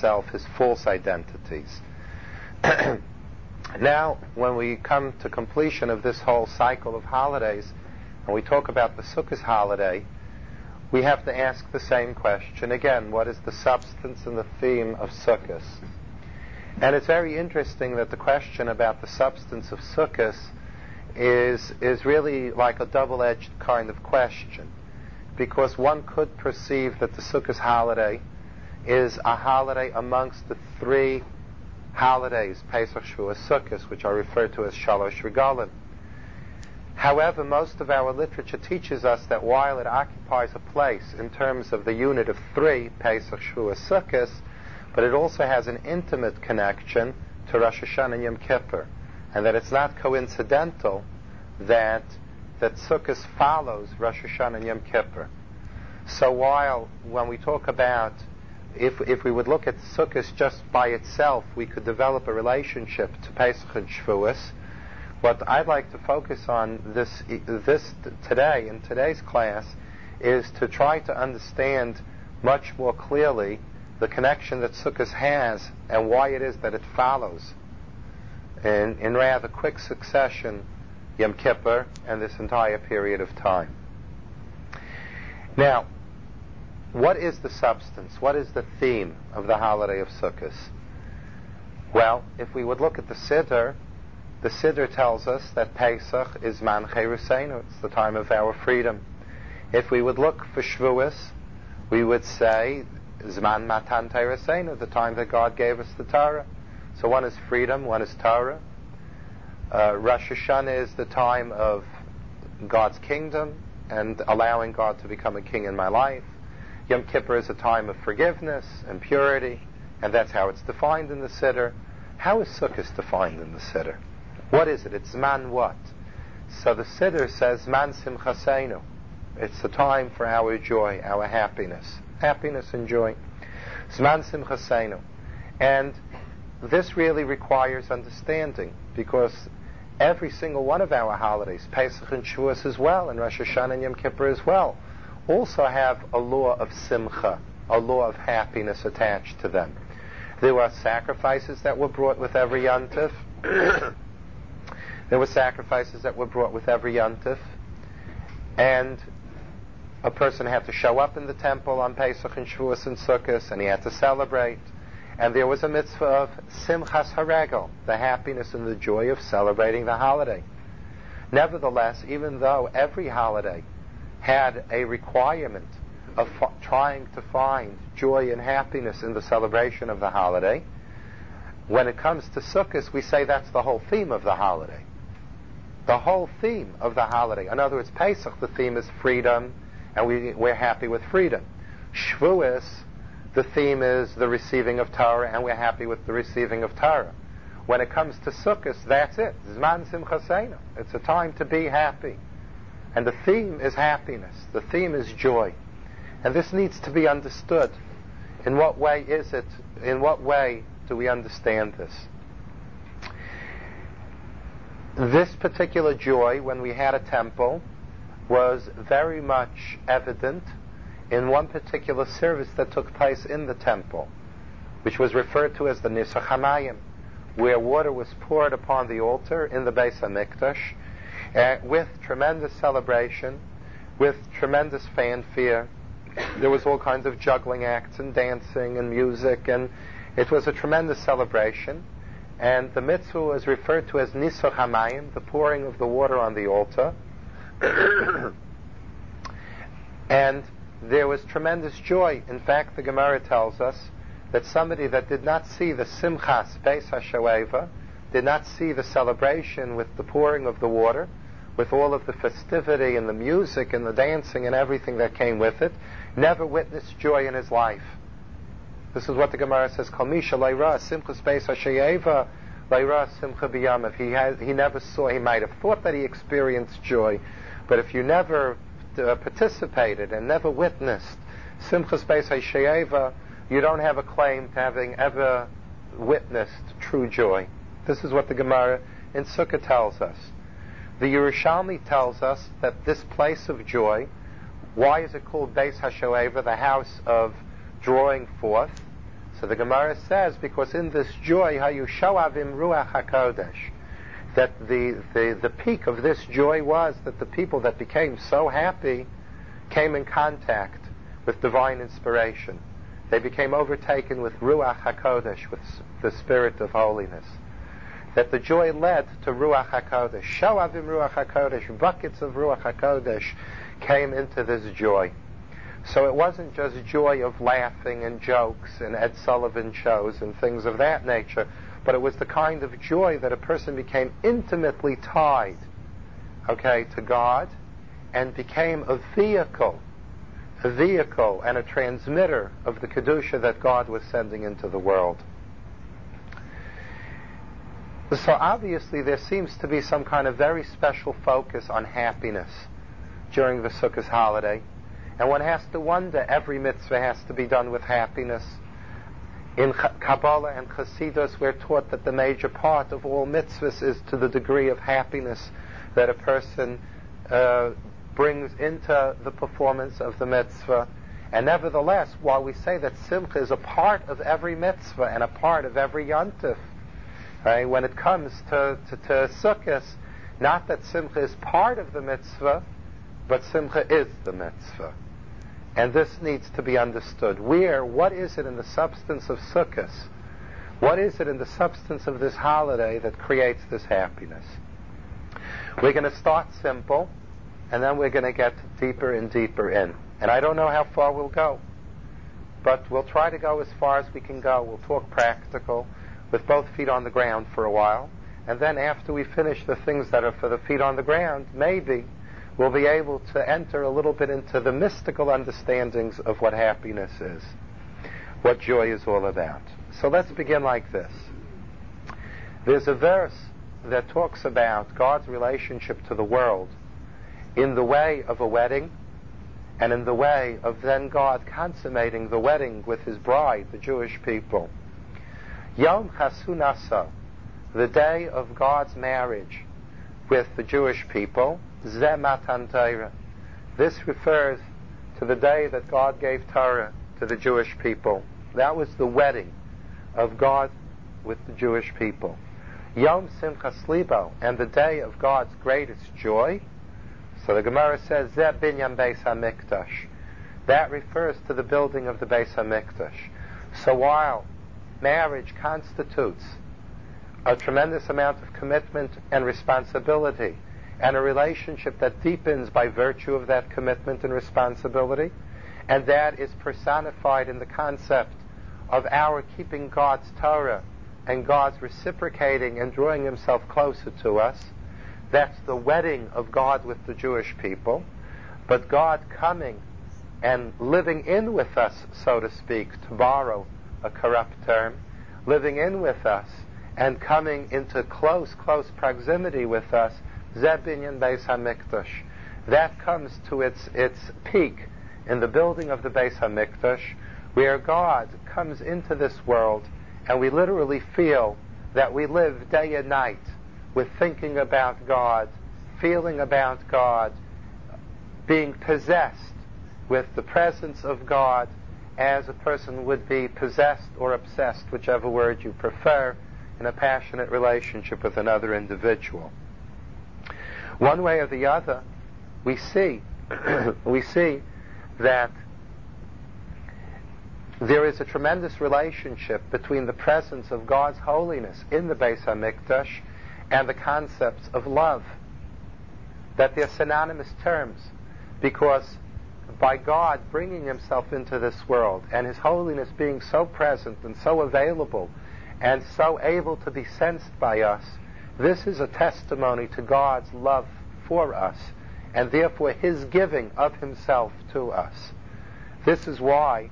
self, his false identities. now, when we come to completion of this whole cycle of holidays, and we talk about the Sukkot holiday, we have to ask the same question again what is the substance and the theme of Sukkot? And it's very interesting that the question about the substance of Sukkot is, is really like a double edged kind of question. Because one could perceive that the Sukkot holiday is a holiday amongst the three holidays, Pesach, Shavuot, Sukkot, which are referred to as Shalosh Regalim. However, most of our literature teaches us that while it occupies a place in terms of the unit of three, Pesach, Shavuot, Sukkot, but it also has an intimate connection to Rosh Hashanah and Yom Kippur, and that it's not coincidental that that Sukkot follows Rosh Hashanah and Yom Kippur. So while when we talk about if if we would look at Sukkot just by itself, we could develop a relationship to Pesach and Shavuos. What I'd like to focus on this this today in today's class is to try to understand much more clearly the connection that Sukkot has and why it is that it follows in, in rather quick succession Yom Kippur and this entire period of time. Now, what is the substance? What is the theme of the holiday of Sukkot? Well, if we would look at the Siddur, the Siddur tells us that Pesach is Man Cheruseinu, it's the time of our freedom. If we would look for Shavuos, we would say Zman Matan Torasenu, the time that God gave us the Torah. So one is freedom, one is Torah. Uh, Rosh Hashanah is the time of God's kingdom and allowing God to become a king in my life. Yom Kippur is a time of forgiveness and purity, and that's how it's defined in the Siddur. How is Sukkot defined in the Siddur? What is it? It's man what? So the Siddur says man simchasenu. It's the time for our joy, our happiness happiness and joy. Zman Simchasenu. And this really requires understanding because every single one of our holidays, Pesach and Shavuos as well, and Rosh Hashanah and Yom Kippur as well, also have a law of simcha, a law of happiness attached to them. There were sacrifices that were brought with every yontif. there were sacrifices that were brought with every yontif. And a person had to show up in the temple on Pesach and Shavuos and Sukkot, and he had to celebrate. And there was a mitzvah of Simchas Haregel, the happiness and the joy of celebrating the holiday. Nevertheless, even though every holiday had a requirement of f- trying to find joy and happiness in the celebration of the holiday, when it comes to Sukkot, we say that's the whole theme of the holiday. The whole theme of the holiday. In other words, Pesach, the theme is freedom, and we, we're happy with freedom. Shavuos, the theme is the receiving of Torah, and we're happy with the receiving of Torah. When it comes to Sukkot, that's it. Zman Simchaseinu. It's a time to be happy. And the theme is happiness. The theme is joy. And this needs to be understood. In what way is it, in what way do we understand this? This particular joy, when we had a temple, was very much evident in one particular service that took place in the temple, which was referred to as the Nisuch Hamayim, where water was poured upon the altar in the Beis Hamikdash, uh, with tremendous celebration, with tremendous fanfare. There was all kinds of juggling acts and dancing and music, and it was a tremendous celebration. And the mitzvah is referred to as Nisuch Hamayim, the pouring of the water on the altar. and there was tremendous joy. In fact, the Gemara tells us that somebody that did not see the Simchas Beis HaShoeva, did not see the celebration with the pouring of the water, with all of the festivity and the music and the dancing and everything that came with it, never witnessed joy in his life. This is what the Gemara says, Kamisha Leira, Simchas Beis HaShoeva, Leira Simcha B'Yamav. He, has, he never saw, he might have thought that he experienced joy, but if you never uh, participated and never witnessed Simchas Beis HaShoeva, you don't have a claim to having ever witnessed true joy. This is what the Gemara in Sukkah tells us. The Yerushalmi tells us that this place of joy, why is it called Beis HaShoeva, the house of drawing forth? So the Gemara says, because in this joy, hayu shoavim ruach hakodesh, that the, the, the peak of this joy was that the people that became so happy came in contact with divine inspiration. They became overtaken with ruach hakodesh, with the spirit of holiness. That the joy led to ruach hakodesh. Shoavim ruach hakodesh, buckets of ruach hakodesh came into this joy. So it wasn't just joy of laughing and jokes and Ed Sullivan shows and things of that nature, but it was the kind of joy that a person became intimately tied, okay, to God and became a vehicle, a vehicle and a transmitter of the Kedusha that God was sending into the world. So obviously there seems to be some kind of very special focus on happiness during the Sukkot holiday. And one has to wonder, every mitzvah has to be done with happiness. In Kabbalah and Chassidus, we're taught that the major part of all mitzvahs is to the degree of happiness that a person uh, brings into the performance of the mitzvah. And nevertheless, while we say that simcha is a part of every mitzvah and a part of every yontif, right, when it comes to, to, to not that simcha is part of the mitzvah, but simcha is the mitzvah. And this needs to be understood. Where, what is it in the substance of Sukkot? What is it in the substance of this holiday that creates this happiness? We're going to start simple, and then we're going to get deeper and deeper in. And I don't know how far we'll go, but we'll try to go as far as we can go. We'll talk practical with both feet on the ground for a while, and then after we finish the things that are for the feet on the ground, maybe we'll be able to enter a little bit into the mystical understandings of what happiness is, what joy is all about. So let's begin like this. There's a verse that talks about God's relationship to the world in the way of a wedding and in the way of then God consummating the wedding with his bride, the Jewish people. Yom Chasunasa, the day of God's marriage with the Jewish people, Matan Torah. This refers to the day that God gave Torah to the Jewish people. That was the wedding of God with the Jewish people. Yom Simchas Libo, and the day of God's greatest joy. So the Gemara says, Zeh binyan Beis HaMikdash. That refers to the building of the Beis HaMikdash. So while marriage constitutes a tremendous amount of commitment and responsibility and a relationship that deepens by virtue of that commitment and responsibility. And that is personified in the concept of our keeping God's Torah and God's reciprocating and drawing himself closer to us. That's the wedding of God with the Jewish people. But God coming and living in with us, so to speak, to borrow a corrupt term, living in with us and coming into close, close proximity with us Zeh binyan Beis Hamikdash. That comes to its, its peak in the building of the Beis Hamikdash, where God comes into this world and we literally feel that we live day and night with thinking about God, feeling about God, being possessed with the presence of God as a person would be possessed or obsessed, whichever word you prefer, in a passionate relationship with another individual. One way or the other, we see we see that there is a tremendous relationship between the presence of God's holiness in the Beis Hamikdash and the concepts of love. That they're synonymous terms, because by God bringing Himself into this world and His holiness being so present and so available and so able to be sensed by us, this is a testimony to God's love for us and therefore His giving of Himself to us. This is why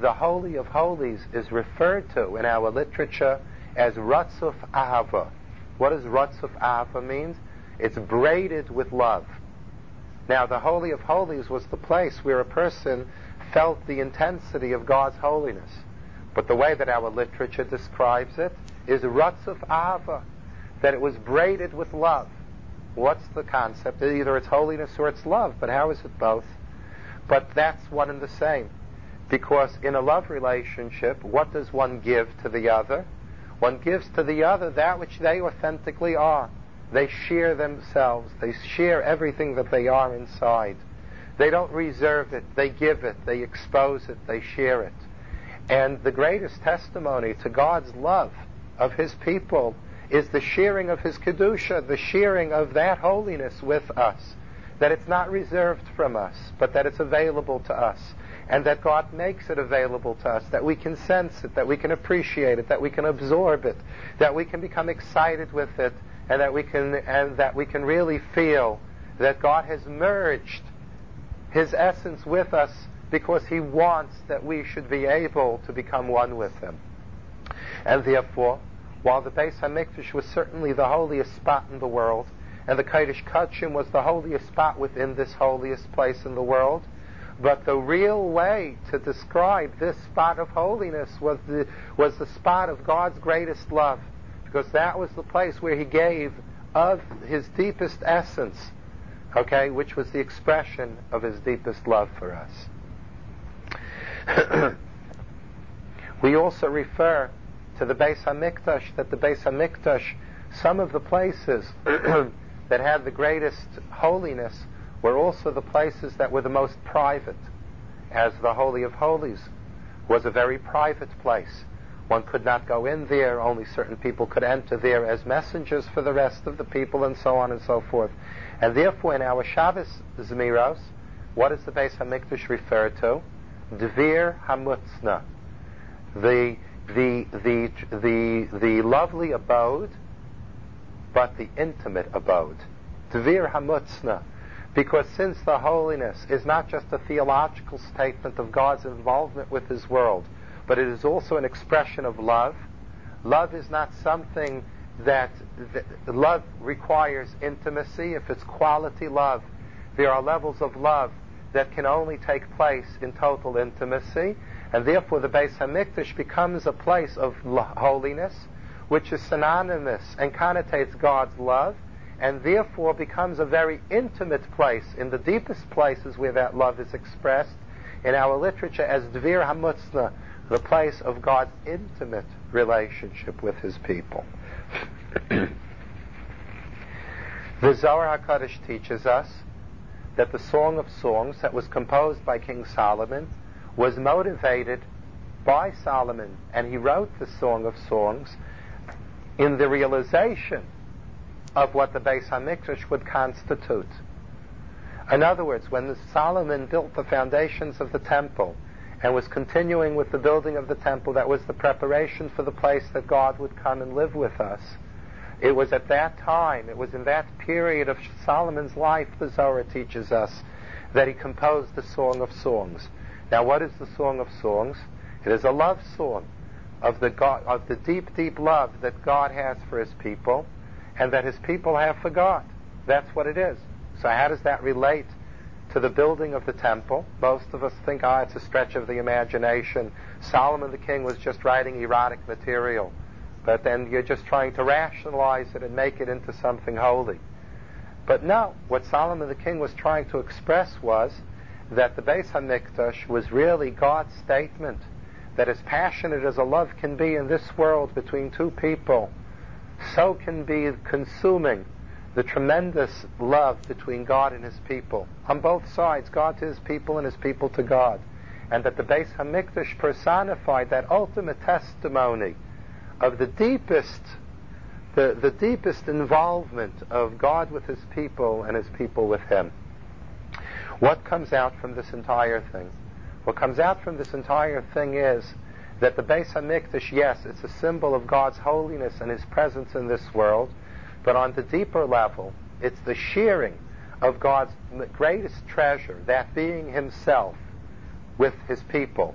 the Holy of Holies is referred to in our literature as Ratzuf Ahava. What does Ratzuf Ahava mean? It's braided with love. Now, the Holy of Holies was the place where a person felt the intensity of God's holiness. But the way that our literature describes it is Ratzuf Ahava that it was braided with love. What's the concept? Either it's holiness or it's love, but how is it both? But that's one and the same. Because in a love relationship, what does one give to the other? One gives to the other that which they authentically are. They share themselves. They share everything that they are inside. They don't reserve it. They give it. They expose it. They share it. And the greatest testimony to God's love of His people is the sharing of His Kedusha, the sharing of that holiness with us. That it's not reserved from us, but that it's available to us. And that God makes it available to us, that we can sense it, that we can appreciate it, that we can absorb it, that we can become excited with it, and that we can, and that we can really feel that God has merged His essence with us because He wants that we should be able to become one with Him. And therefore, while the Beis Hamikdash was certainly the holiest spot in the world, and the Kodesh Kodshim was the holiest spot within this holiest place in the world, but the real way to describe this spot of holiness was the, was the spot of God's greatest love, because that was the place where He gave of His deepest essence, okay, which was the expression of His deepest love for us. we also refer to the Beis Hamikdash that the Beis Hamikdash, some of the places that had the greatest holiness were also the places that were the most private, as the Holy of Holies was a very private place. One could not go in there, only certain people could enter there as messengers for the rest of the people, and so on and so forth. And therefore, in our Shabbos Zmiros, what does the Beis Hamikdash refer to? Dvir Hamutzna, the, the, the, the, the lovely abode, but the intimate abode. Dvir Hamutzna. Because since the holiness is not just a theological statement of God's involvement with His world, but it is also an expression of love, love is not something that, that love requires intimacy. If it's quality love, there are levels of love that can only take place in total intimacy, and therefore the Beis Hamikdash becomes a place of holiness, which is synonymous and connotates God's love, and therefore becomes a very intimate place in the deepest places where that love is expressed in our literature as Dvir Hamutzna, the place of God's intimate relationship with His people. the Zohar HaKadosh teaches us that the Song of Songs that was composed by King Solomon was motivated by Solomon, and he wrote the Song of Songs in the realization of what the Beis Hamikdash would constitute. In other words, when Solomon built the foundations of the temple and was continuing with the building of the temple, that was the preparation for the place that God would come and live with us. It was at that time, it was in that period of Solomon's life, the Zohar teaches us, that he composed the Song of Songs. Now, what is the Song of Songs? It is a love song of the, God, of the deep, deep love that God has for his people and that his people have for God. That's what it is. So, how does that relate to the building of the temple? Most of us think, ah, oh, it's a stretch of the imagination. Solomon the king was just writing erotic material but then you're just trying to rationalize it and make it into something holy. But no, what Solomon the king was trying to express was that the Beis Hamikdash was really God's statement that as passionate as a love can be in this world between two people, so can be consuming the tremendous love between God and His people. On both sides, God to His people and His people to God. And that the Beis Hamikdash personified that ultimate testimony of the deepest the, the deepest involvement of God with his people and his people with him. What comes out from this entire thing? What comes out from this entire thing is that the Beis Hamikdash, yes, it's a symbol of God's holiness and his presence in this world, but on the deeper level, it's the sharing of God's greatest treasure, that being himself, with his people.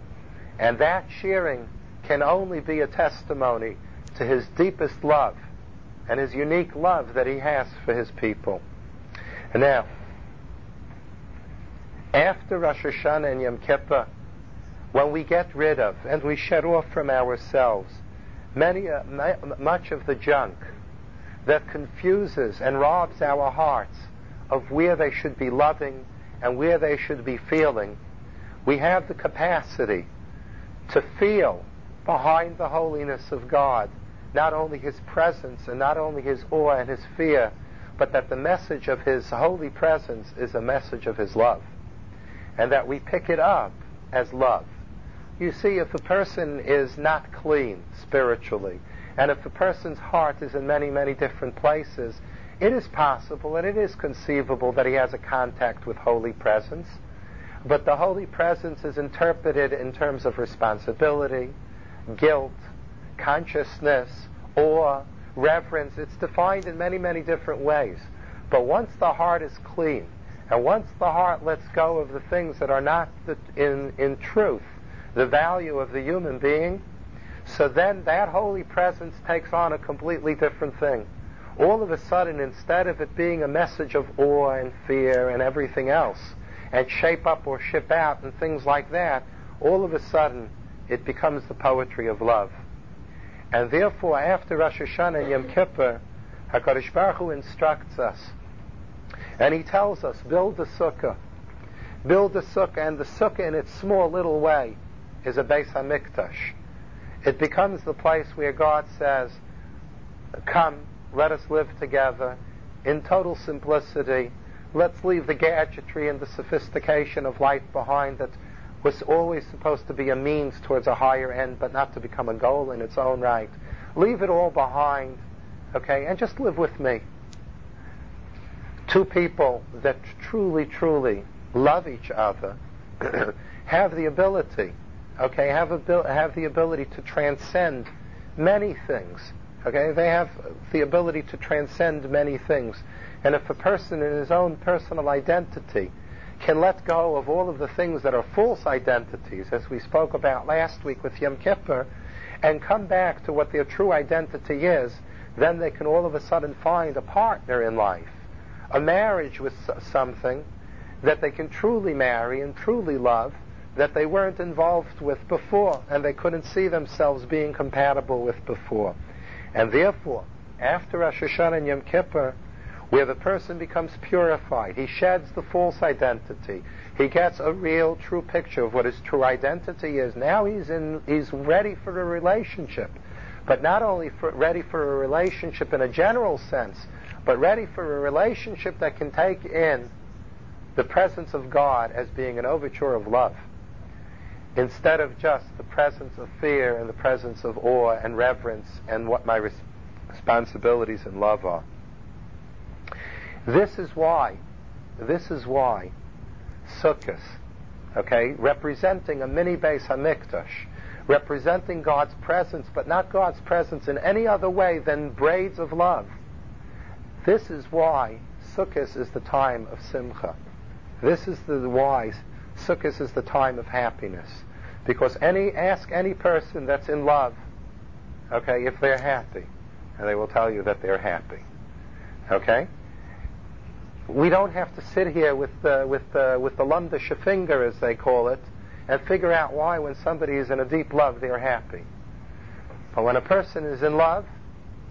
And that sharing can only be a testimony to his deepest love and his unique love that he has for his people. And now, after Rosh Hashanah and Yom Kippur, when we get rid of and we shed off from ourselves many, uh, much of the junk that confuses and robs our hearts of where they should be loving and where they should be feeling, we have the capacity to feel behind the holiness of God not only his presence and not only his awe and his fear, but that the message of his holy presence is a message of his love. And that we pick it up as love. You see, if a person is not clean spiritually, and if a person's heart is in many, many different places, it is possible and it is conceivable that he has a contact with holy presence. But the holy presence is interpreted in terms of responsibility, guilt, consciousness, awe, reverence. It's defined in many, many different ways. But once the heart is clean, and once the heart lets go of the things that are not the, in, in truth the value of the human being, so then that holy presence takes on a completely different thing. All of a sudden, instead of it being a message of awe and fear and everything else, and shape up or ship out and things like that, all of a sudden it becomes the poetry of love. And therefore, after Rosh Hashanah and Yom Kippur, HaKadosh Baruch Hu instructs us. And he tells us, build a sukkah. Build a sukkah, and the sukkah in its small little way is a Beis HaMikdash. It becomes the place where God says, come, let us live together in total simplicity. Let's leave the gadgetry and the sophistication of life behind that was always supposed to be a means towards a higher end, but not to become a goal in its own right. Leave it all behind, okay, and just live with me. Two people that truly, truly love each other have the ability, okay, have, abil- have the ability to transcend many things. Okay, they have the ability to transcend many things. And if a person in his own personal identity can let go of all of the things that are false identities, as we spoke about last week with Yom Kippur, and come back to what their true identity is, then they can all of a sudden find a partner in life. A marriage with something that they can truly marry and truly love that they weren't involved with before and they couldn't see themselves being compatible with before. And therefore, after Rosh Hashanah and Yom Kippur, where the person becomes purified. He sheds the false identity. He gets a real, true picture of what his true identity is. Now he's in, he's ready for a relationship, but not only for, ready for a relationship in a general sense, but ready for a relationship that can take in the presence of God as being an overture of love, instead of just the presence of fear and the presence of awe and reverence and what my res- responsibilities in love are. This is why, this is why Sukkot, okay, representing a mini Beis Hamikdash, representing God's presence, but not God's presence in any other way than braids of love. This is why Sukkot is the time of Simcha. This is the why Sukkot is the time of happiness. Because any ask any person that's in love, okay, if they're happy, and they will tell you that they're happy. Okay? we don't have to sit here with the, with the, with the lumdische finger, as they call it, and figure out why when somebody is in a deep love they're happy. But when a person is in love,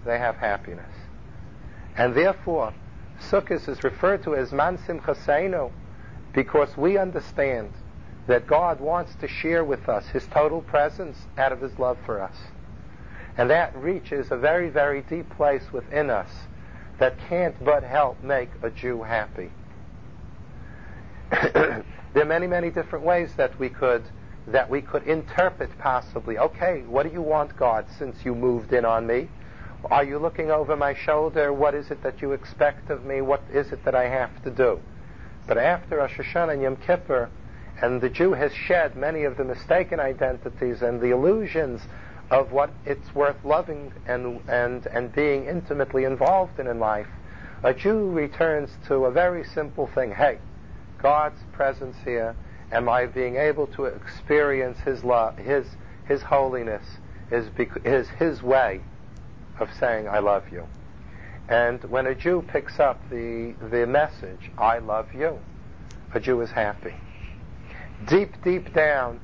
they have happiness. And therefore, Sukkot is referred to as Man Simchaseinu because we understand that God wants to share with us His total presence out of His love for us. And that reaches a very, very deep place within us that can't but help make a Jew happy. there are many, many different ways that we could that we could interpret possibly. Okay, what do you want, God, since you moved in on me? Are you looking over my shoulder? What is it that you expect of me? What is it that I have to do? But after Rosh Hashanah and Yom Kippur, and the Jew has shed many of the mistaken identities and the illusions of what it's worth loving and, and, and being intimately involved in in life, a Jew returns to a very simple thing. Hey, God's presence here, am I being able to experience His love, His, His holiness, is, bec- is His way of saying, I love you. And when a Jew picks up the, the message, I love you, a Jew is happy. Deep, deep down,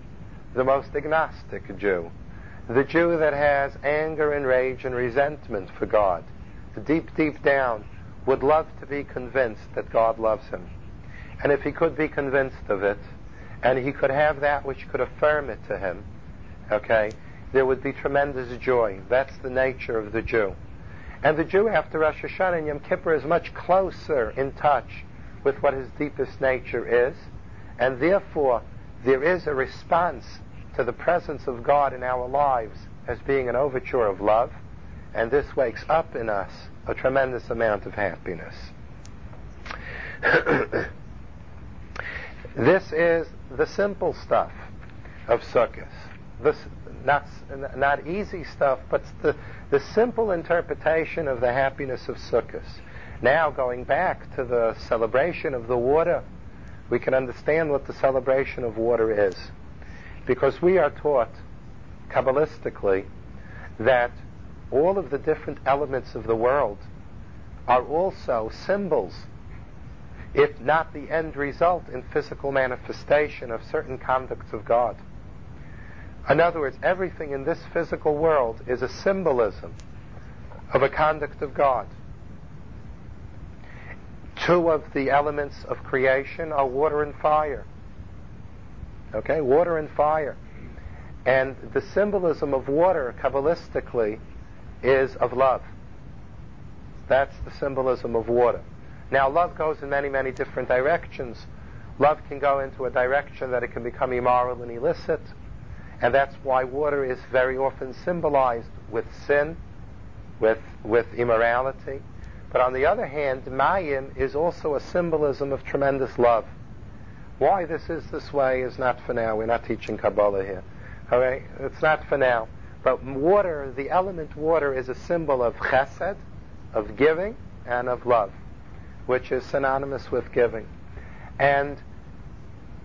the most agnostic Jew the Jew that has anger and rage and resentment for God, deep, deep down, would love to be convinced that God loves him. And if he could be convinced of it, and he could have that which could affirm it to him, okay, there would be tremendous joy. That's the nature of the Jew. And the Jew after Rosh Hashanah and Yom Kippur is much closer in touch with what his deepest nature is, and therefore there is a response to the presence of God in our lives as being an overture of love, and this wakes up in us a tremendous amount of happiness. this is the simple stuff of Sukkot. This, not, not easy stuff, but the, the simple interpretation of the happiness of Sukkot. Now, going back to the celebration of the water, we can understand what the celebration of water is. Because we are taught, Kabbalistically, that all of the different elements of the world are also symbols, if not the end result in physical manifestation of certain conducts of God. In other words, everything in this physical world is a symbolism of a conduct of God. Two of the elements of creation are water and fire. Okay, water and fire. And the symbolism of water, Kabbalistically, is of love. That's the symbolism of water. Now, love goes in many, many different directions. Love can go into a direction that it can become immoral and illicit, and that's why water is very often symbolized with sin, with, with immorality. But on the other hand, Mayim is also a symbolism of tremendous love. Why this is this way is not for now. We're not teaching Kabbalah here. All right? It's not for now. But water, the element water, is a symbol of chesed, of giving, and of love, which is synonymous with giving. And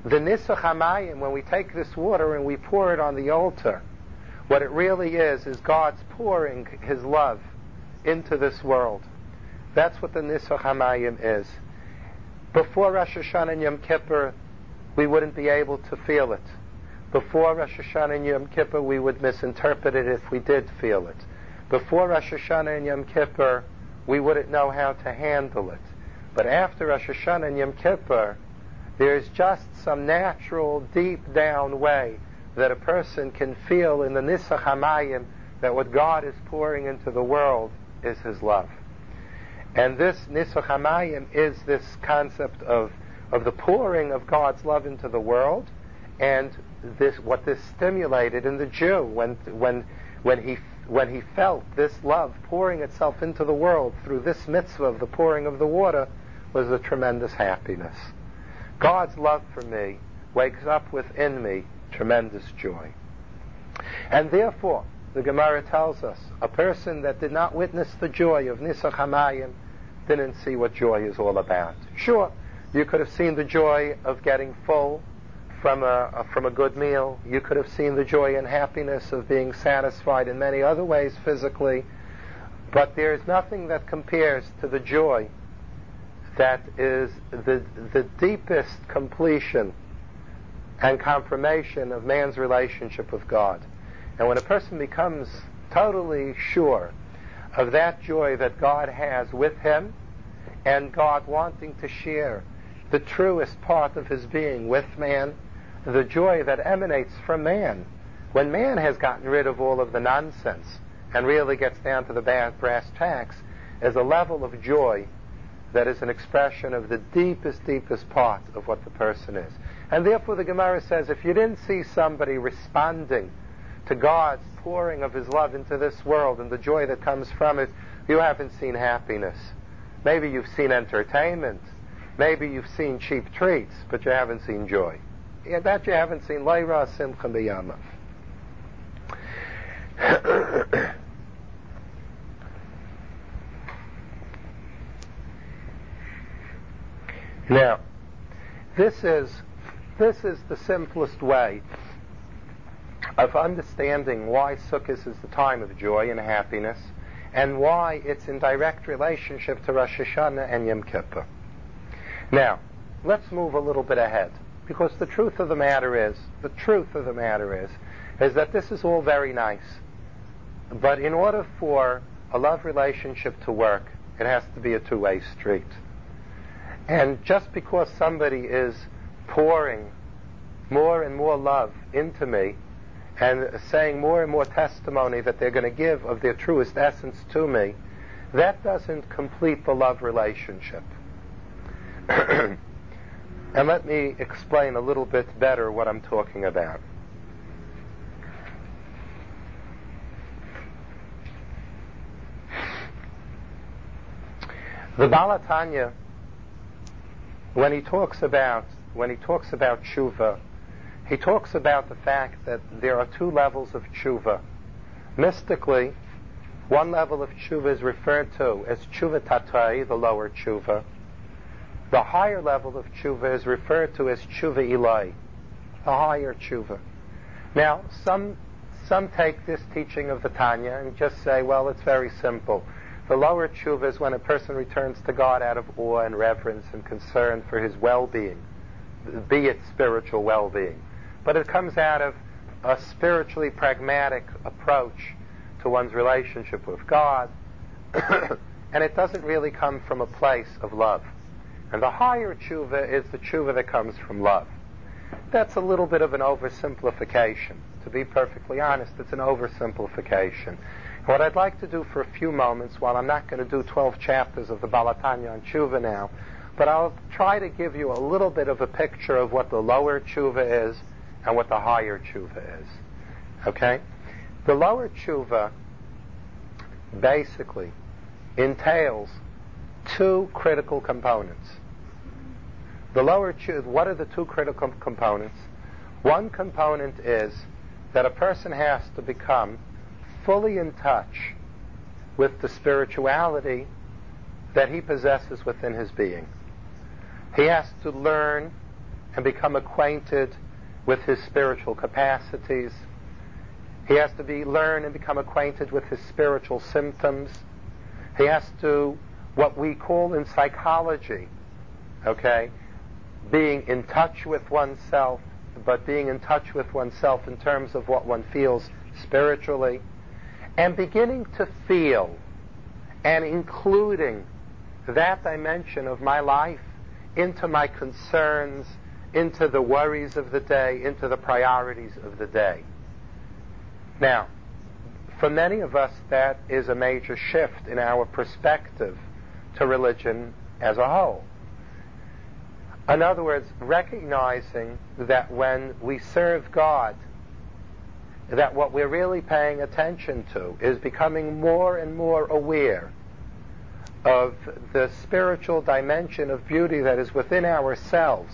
the Nisuch HaMayim, when we take this water and we pour it on the altar, what it really is, is God's pouring His love into this world. That's what the Nisuch HaMayim is. Before Rosh Hashanah and Yom Kippur, we wouldn't be able to feel it. Before Rosh Hashanah and Yom Kippur, we would misinterpret it if we did feel it. Before Rosh Hashanah and Yom Kippur, we wouldn't know how to handle it. But after Rosh Hashanah and Yom Kippur, there's just some natural, deep down way that a person can feel in the Nisuch HaMayim that what God is pouring into the world is His love. And this Nisuch HaMayim is this concept of, of the pouring of God's love into the world, and this what this stimulated in the Jew when when when he when he felt this love pouring itself into the world through this mitzvah of the pouring of the water was a tremendous happiness. God's love for me wakes up within me tremendous joy. And therefore, the Gemara tells us, a person that did not witness the joy of Nisuch HaMayim didn't see what joy is all about. Sure, you could have seen the joy of getting full from a, from a good meal. You could have seen the joy and happiness of being satisfied in many other ways physically. But there is nothing that compares to the joy that is the, the deepest completion and confirmation of man's relationship with God. And when a person becomes totally sure of that joy that God has with him and God wanting to share the truest part of his being with man, the joy that emanates from man, when man has gotten rid of all of the nonsense and really gets down to the brass tacks, is a level of joy that is an expression of the deepest, deepest part of what the person is. And therefore the Gemara says, if you didn't see somebody responding to God's pouring of His love into this world and the joy that comes from it, you haven't seen happiness. Maybe you've seen entertainment. Maybe you've seen cheap treats, but you haven't seen joy. Yeah, that you haven't seen. Leira Simcha B'Yamav. now, this is this is the simplest way of understanding why Sukkot is the time of joy and happiness, and why it's in direct relationship to Rosh Hashanah and Yom Kippur. Now, let's move a little bit ahead, because the truth of the matter is, the truth of the matter is, is that this is all very nice, but in order for a love relationship to work, it has to be a two-way street. And just because somebody is pouring more and more love into me and saying more and more testimony that they're going to give of their truest essence to me, that doesn't complete the love relationship. and let me explain a little bit better what I'm talking about. The Baal HaTanya, when he talks about when he talks about tshuva, he talks about the fact that there are two levels of tshuva. Mystically, one level of tshuva is referred to as tshuva tatai, the lower tshuva. The higher level of tshuva is referred to as tshuva ilai, the higher tshuva. Now, some some take this teaching of the Tanya and just say, well, it's very simple. The lower tshuva is when a person returns to God out of awe and reverence and concern for his well-being, be it spiritual well-being. But it comes out of a spiritually pragmatic approach to one's relationship with God, and it doesn't really come from a place of love. And the higher tshuva is the tshuva that comes from love. That's a little bit of an oversimplification. To be perfectly honest, it's an oversimplification. What I'd like to do for a few moments, while I'm not going to do 12 chapters of the Baal HaTanya on tshuva now, but I'll try to give you a little bit of a picture of what the lower tshuva is and what the higher tshuva is. Okay? The lower tshuva basically entails two critical components. The lower tshuva, what are the two critical components? One component is that a person has to become fully in touch with the spirituality that he possesses within his being. He has to learn and become acquainted with his spiritual capacities. He has to be learn and become acquainted with his spiritual symptoms. He has to what we call in psychology, okay, being in touch with oneself, but being in touch with oneself in terms of what one feels spiritually and beginning to feel and including that dimension of my life into my concerns, into the worries of the day, into the priorities of the day. Now, for many of us, that is a major shift in our perspective to religion as a whole. In other words, recognizing that when we serve God, that what we're really paying attention to is becoming more and more aware of the spiritual dimension of beauty that is within ourselves,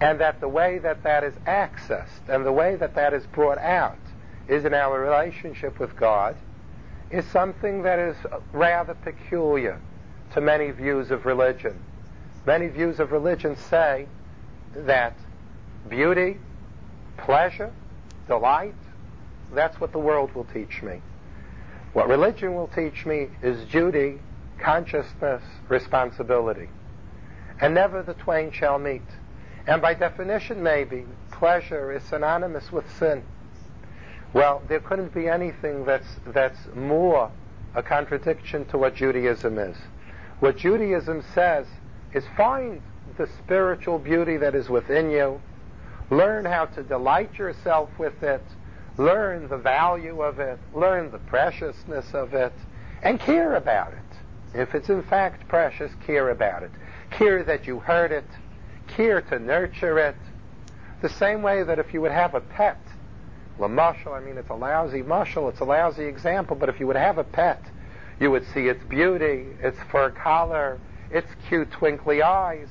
and that the way that that is accessed and the way that that is brought out is in our relationship with God, is something that is rather peculiar to many views of religion. Many views of religion say that beauty, pleasure, delight, that's what the world will teach me. What religion will teach me is duty, consciousness, responsibility. And never the twain shall meet. And by definition, maybe, pleasure is synonymous with sin. Well, there couldn't be anything that's, that's more a contradiction to what Judaism is. What Judaism says is find the spiritual beauty that is within you, learn how to delight yourself with it, learn the value of it, learn the preciousness of it, and care about it. If it's in fact precious, care about it. Care that you heard it, care to nurture it. The same way that if you would have a pet, la mushal, I mean it's a lousy mushal, it's a lousy example, but if you would have a pet, you would see its beauty, its fur collar, its cute twinkly eyes,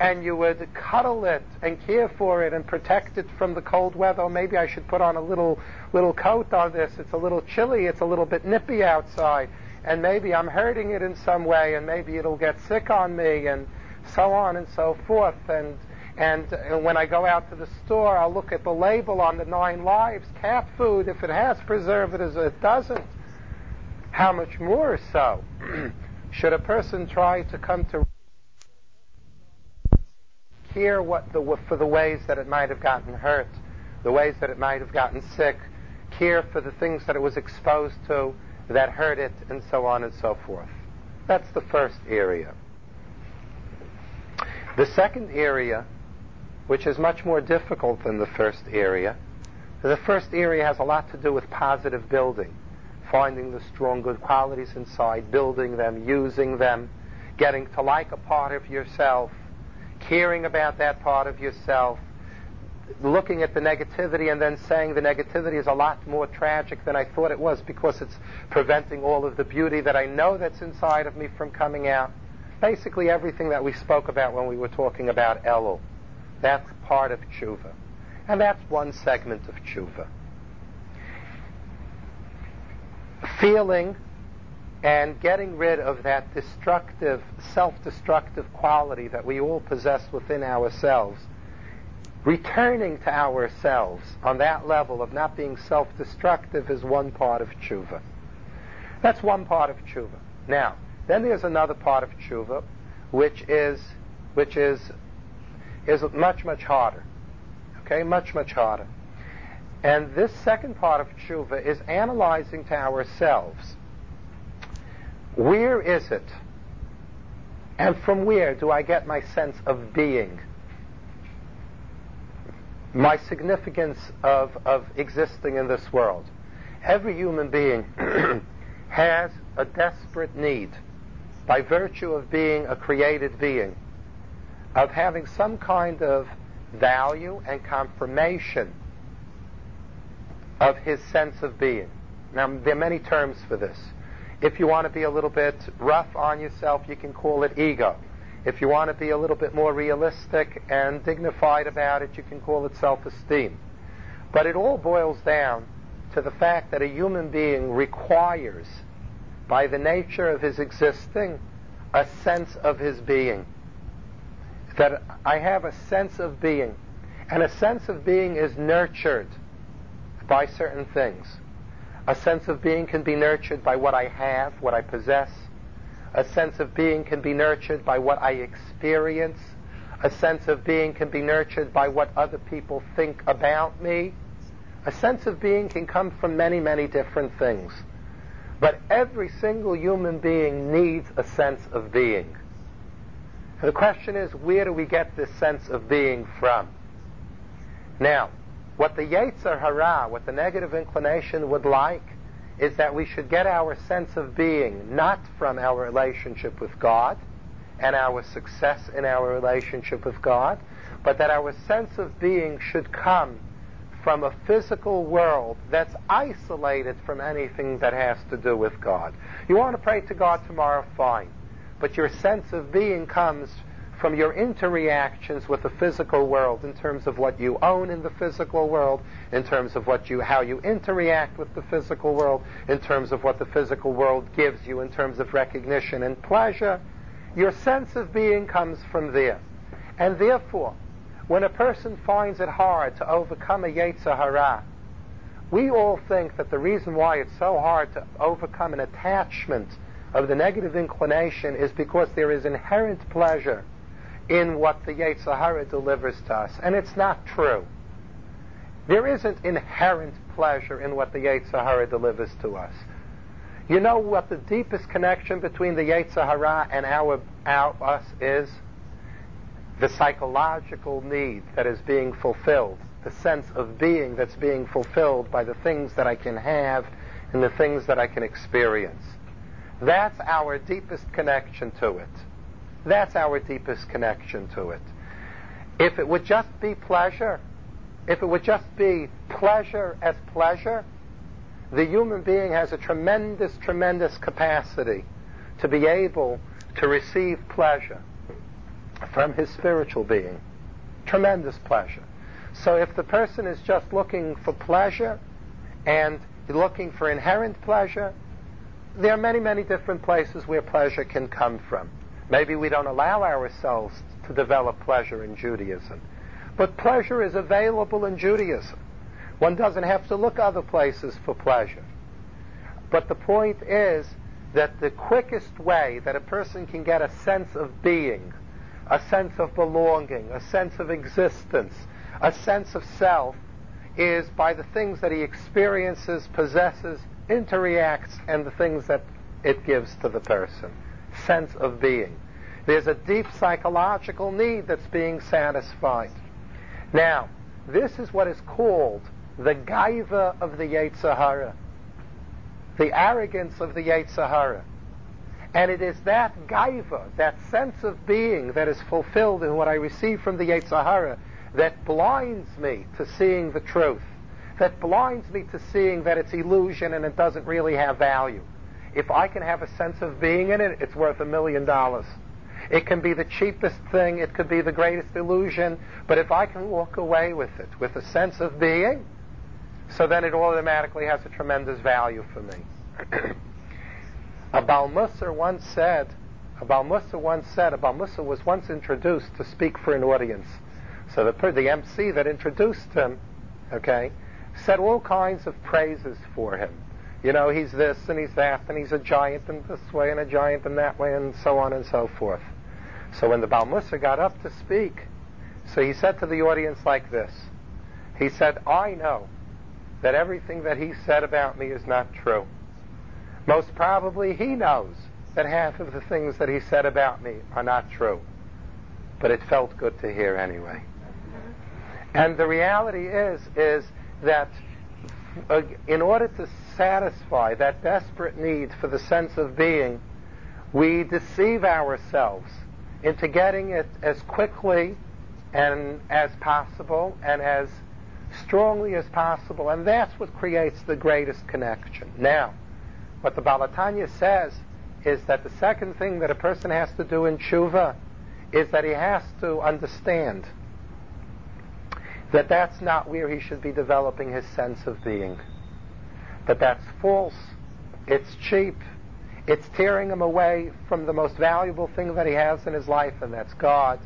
and you would cuddle it and care for it and protect it from the cold weather. Maybe I should put on a little little coat on this. It's a little chilly. It's a little bit nippy outside, and maybe I'm hurting it in some way, and maybe it'll get sick on me, and so on and so forth. And and, and when I go out to the store, I'll look at the label on the Nine Lives cat food. If it has preservatives, it doesn't. How much more so should a person try to come to care what the, for the ways that it might have gotten hurt, the ways that it might have gotten sick, care for the things that it was exposed to that hurt it, and so on and so forth. That's the first area. The second area which is much more difficult than the first area. The first area has a lot to do with positive building, finding the strong good qualities inside, building them, using them, getting to like a part of yourself, caring about that part of yourself, looking at the negativity and then saying the negativity is a lot more tragic than I thought it was because it's preventing all of the beauty that I know that's inside of me from coming out. Basically, everything that we spoke about when we were talking about Elul. That's part of tshuva. And that's one segment of tshuva. Feeling and getting rid of that destructive, self-destructive quality that we all possess within ourselves returning to ourselves on that level of not being self-destructive is one part of tshuva. That's one part of tshuva. Now, then there's another part of tshuva, which is which is is much much harder. Okay, much much harder. And this second part of tshuva is analyzing to ourselves where is it, and from where do I get my sense of being? my significance of, of existing in this world. Every human being has a desperate need, by virtue of being a created being, of having some kind of value and confirmation of his sense of being. Now, there are many terms for this. If you want to be a little bit rough on yourself, you can call it ego. If you want to be a little bit more realistic and dignified about it, you can call it self esteem. But it all boils down to the fact that a human being requires, by the nature of his existing, a sense of his being. That I have a sense of being. And a sense of being is nurtured by certain things. A sense of being can be nurtured by what I have, what I possess, a sense of being can be nurtured by what I experience. A sense of being can be nurtured by what other people think about me. A sense of being can come from many, many different things. But every single human being needs a sense of being. And the question is, where do we get this sense of being from? Now, what the Yetzer Hara, what the negative inclination would like, is that we should get our sense of being not from our relationship with God and our success in our relationship with God, but that our sense of being should come from a physical world that's isolated from anything that has to do with God. You want to pray to God tomorrow, fine. But your sense of being comes from your interreactions with the physical world in terms of what you own in the physical world, in terms of what you, how you interact with the physical world, in terms of what the physical world gives you in terms of recognition and pleasure. Your sense of being comes from there. And therefore, when a person finds it hard to overcome a Yetzer Hara, we all think that the reason why it's so hard to overcome an attachment of the negative inclination is because there is inherent pleasure in what the Yetzer Hara delivers to us. And it's not true. There isn't inherent pleasure in what the Yetzer Hara delivers to us. You know what the deepest connection between the Yetzer Hara and our, our us is? The psychological need that is being fulfilled, the sense of being that's being fulfilled by the things that I can have and the things that I can experience. That's our deepest connection to it. That's our deepest connection to it. If it would just be pleasure, if it would just be pleasure as pleasure, the human being has a tremendous, tremendous capacity to be able to receive pleasure from his spiritual being. Tremendous pleasure. So if the person is just looking for pleasure and looking for inherent pleasure, there are many, many different places where pleasure can come from. Maybe we don't allow ourselves to develop pleasure in Judaism. But pleasure is available in Judaism. One doesn't have to look other places for pleasure. But the point is that the quickest way that a person can get a sense of being, a sense of belonging, a sense of existence, a sense of self, is by the things that he experiences, possesses, interacts, and the things that it gives to the person sense of being. There's a deep psychological need that's being satisfied. Now, this is what is called the gaiva of the Yetzer Hara, the arrogance of the Yetzer Hara. And it is that gaiva, that sense of being that is fulfilled in what I receive from the Yetzer Hara, that blinds me to seeing the truth, that blinds me to seeing that it's illusion and it doesn't really have value. If I can have a sense of being in it, it's worth a million dollars. It can be the cheapest thing, it could be the greatest illusion, but if I can walk away with it, with a sense of being, so then it automatically has a tremendous value for me. a Baal Mussar once said, a Baal Mussar once said, a Baal Mussar was once introduced to speak for an audience. So the, the MC that introduced him, okay, said all kinds of praises for him. You know, he's this and he's that, and he's a giant in this way and a giant in that way, and so on and so forth. So when the Baal Mussar got up to speak, so he said to the audience like this. He said, I know that everything that he said about me is not true. Most probably he knows that half of the things that he said about me are not true. But it felt good to hear anyway. And the reality is, is that uh, in order to satisfy that desperate need for the sense of being, we deceive ourselves into getting it as quickly and as possible and as strongly as possible, and that's what creates the greatest connection. Now, what the Baal HaTanya says is that the second thing that a person has to do in tshuva is that he has to understand that that's not where he should be developing his sense of being. That that's false, it's cheap, it's tearing him away from the most valuable thing that he has in his life, and that's God.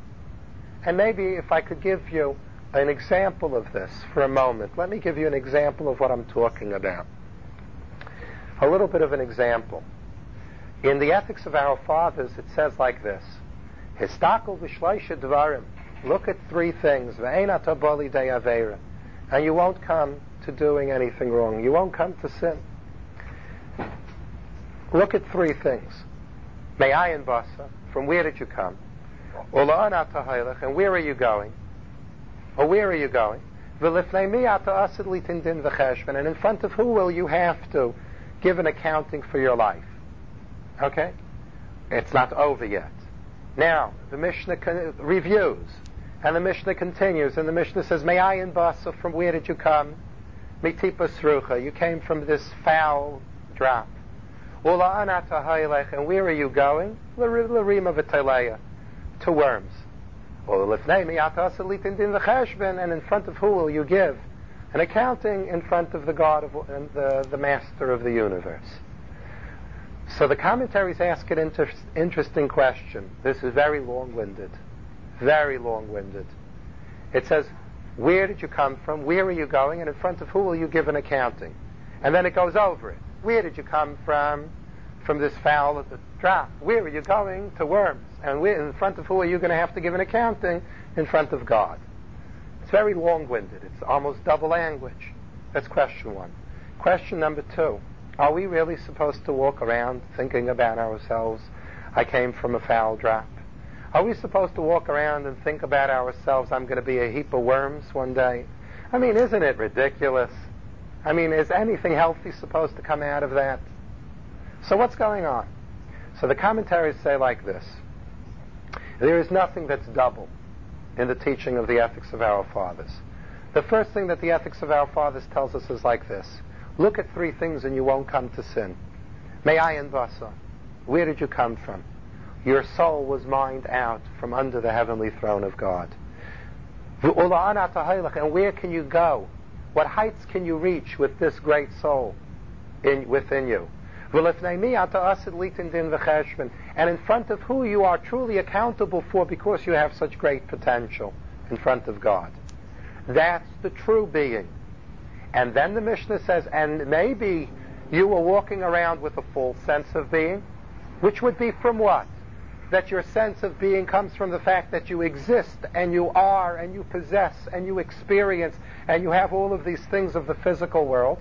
And maybe if I could give you an example of this for a moment, let me give you an example of what I'm talking about. A little bit of an example. In the Ethics of Our Fathers, it says like this: Histakel v'shleisha dvarim. Look at three things. And you won't come to doing anything wrong. You won't come to sin. Look at three things. Me'ayin basa, from where did you come? and where are you going? Or where are you going? And in front of who will you have to give an accounting for your life? Okay? It's not over yet. Now, the Mishnah con- reviews, and the Mishnah continues, and the Mishnah says, Me'ayin basa, from where did you come? Mitipa srucha, you came from this foul drop. And where are you going? To worms. At din the Khajbin, and in front of who will you give an accounting in front of the God of the, the Master of the universe? So the commentaries ask an inter- interesting question. This is very long-winded, very long-winded. It says, "Where did you come from? Where are you going? And in front of who will you give an accounting?" And then it goes over it. Where did you come from? From this foul of the drop. Where are you going? To worms. And in front of who are you going to have to give an accounting? In front of God. It's very long-winded. It's almost double language. That's question one. Question number two. Are we really supposed to walk around thinking about ourselves? I came from a foul drop. Are we supposed to walk around and think about ourselves? I'm going to be a heap of worms one day. I mean, isn't it ridiculous? I mean, is anything healthy supposed to come out of that? So what's going on? So the commentaries say like this. There is nothing that's double in the teaching of the ethics of our fathers. The first thing that the ethics of our fathers tells us is like this. Look at three things and you won't come to sin. Me'ayin basa. Where did you come from? Your soul was mined out from under the heavenly throne of God. And where can you go what heights can you reach with this great soul in, within you? And in front of who you are truly accountable for because you have such great potential in front of God. That's the true being. And then the Mishnah says, and maybe you were walking around with a false sense of being, which would be from what? That your sense of being comes from the fact that you exist and you are and you possess and you experience and you have all of these things of the physical world.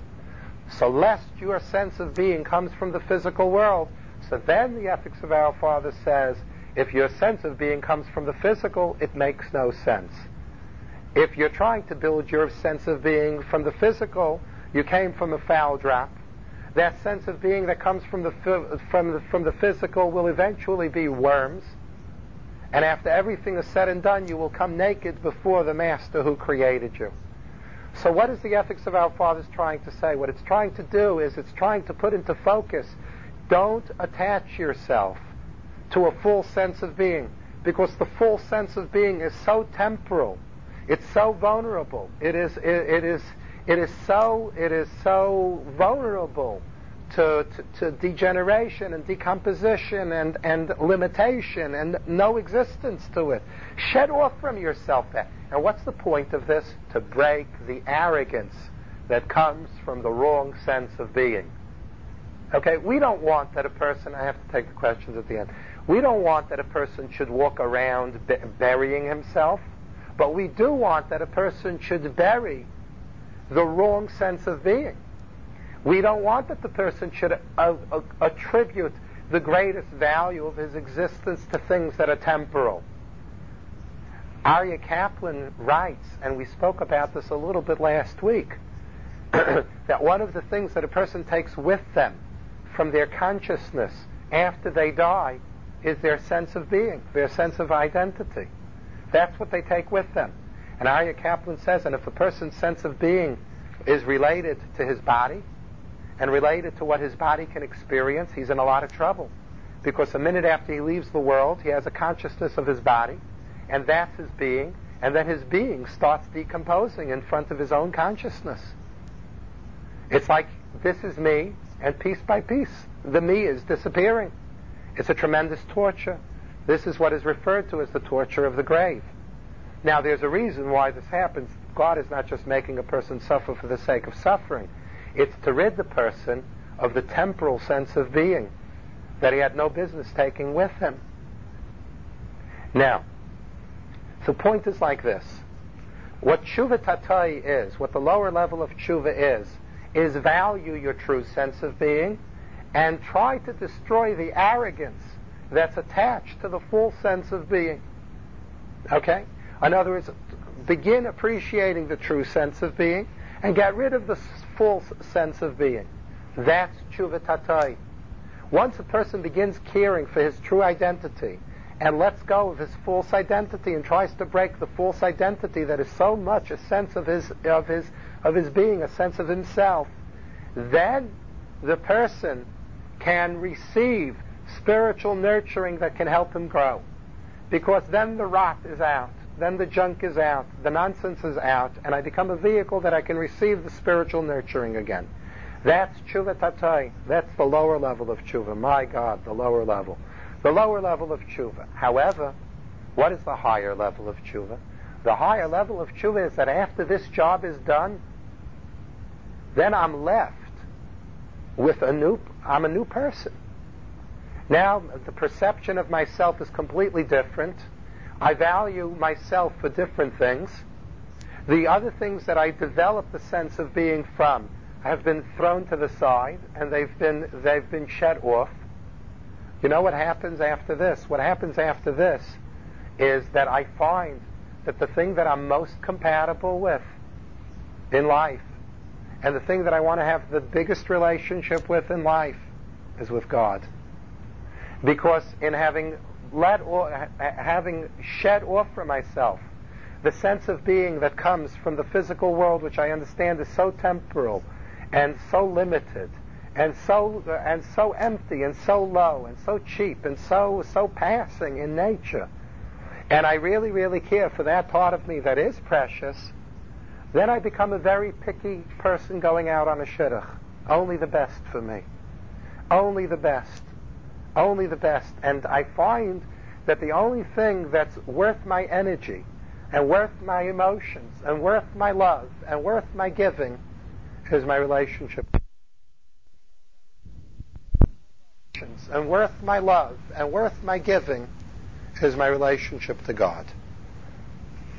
So lest your sense of being comes from the physical world, so then the ethics of our Father says, if your sense of being comes from the physical, it makes no sense. If you're trying to build your sense of being from the physical, you came from a foul drop. That sense of being that comes from the, from the, from the physical will eventually be worms. And after everything is said and done, you will come naked before the Master who created you. So, what is the ethics of our fathers trying to say? What it's trying to do is it's trying to put into focus don't attach yourself to a full sense of being because the full sense of being is so temporal. It's so vulnerable. It is, it, it is, it is so, it is so vulnerable to, to, to, degeneration and decomposition and, and limitation and no existence to it. Shed off from yourself that. And what's the point of this? To break the arrogance that comes from the wrong sense of being. Okay, we don't want that a person, I have to take the questions at the end. We don't want that a person should walk around burying himself, but we do want that a person should bury the wrong sense of being. We don't want that the person should attribute the greatest value of his existence to things that are temporal. Aryeh Kaplan writes, and we spoke about this a little bit last week, that one of the things that a person takes with them from their consciousness after they die is their sense of being, their sense of identity. That's what they take with them. And Aryeh Kaplan says, and if a person's sense of being is related to his body and related to what his body can experience, he's in a lot of trouble. Because a minute after he leaves the world, he has a consciousness of his body, and that's his being, and then his being starts decomposing in front of his own consciousness. It's like, this is me, and piece by piece, the me is disappearing. It's a tremendous torture. This is what is referred to as the torture of the grave. Now, there's a reason why this happens. God is not just making a person suffer for the sake of suffering. It's to rid the person of the temporal sense of being that he had no business taking with him. Now, the point is like this. What tshuva tatai is, what the lower level of tshuva is, is value your true sense of being and try to destroy the arrogance that's attached to the full sense of being. Okay? In other words, begin appreciating the true sense of being and get rid of the false sense of being. That's tshuva. Once a person begins caring for his true identity and lets go of his false identity and tries to break the false identity that is so much a sense of his of his of his being, a sense of himself, then the person can receive spiritual nurturing that can help him grow. Because then the rot is out, then the junk is out, the nonsense is out, and I become a vehicle that I can receive the spiritual nurturing again. That's tshuva tatai. That's the lower level of tshuva. My God, the lower level the lower level of tshuva. However, what is the higher level of tshuva? The higher level of tshuva is that after this job is done, then I'm left with a new, I'm a new person. Now the perception of myself is completely different. I value myself for different things. The other things that I developed the sense of being from have been thrown to the side and they've been, they've been shed off. You know what happens after this? What happens after this is that I find that the thing that I'm most compatible with in life and the thing that I want to have the biggest relationship with in life is with God. Because in having let having shed off from myself the sense of being that comes from the physical world, which I understand is so temporal and so limited and so uh, and so empty and so low and so cheap and so so passing in nature. And I really really care for that part of me that is precious. Then I become a very picky person going out on a shidduch. Only the best for me. Only the best only the best and I find that the only thing that's worth my energy and worth my emotions and worth my love and worth my giving is my relationship and worth my love and worth my giving is my relationship to God.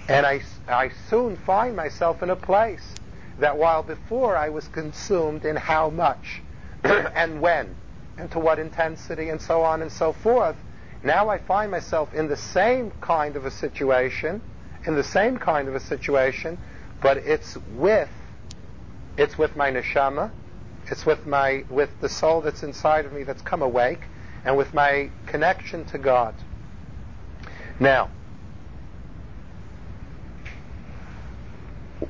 And I, I soon find myself in a place that while before I was consumed in how much and when and to what intensity and so on and so forth, now I find myself in the same kind of a situation in the same kind of a situation, but it's with it's with my neshama, it's with my with the soul that's inside of me that's come awake, and with my connection to God. Now,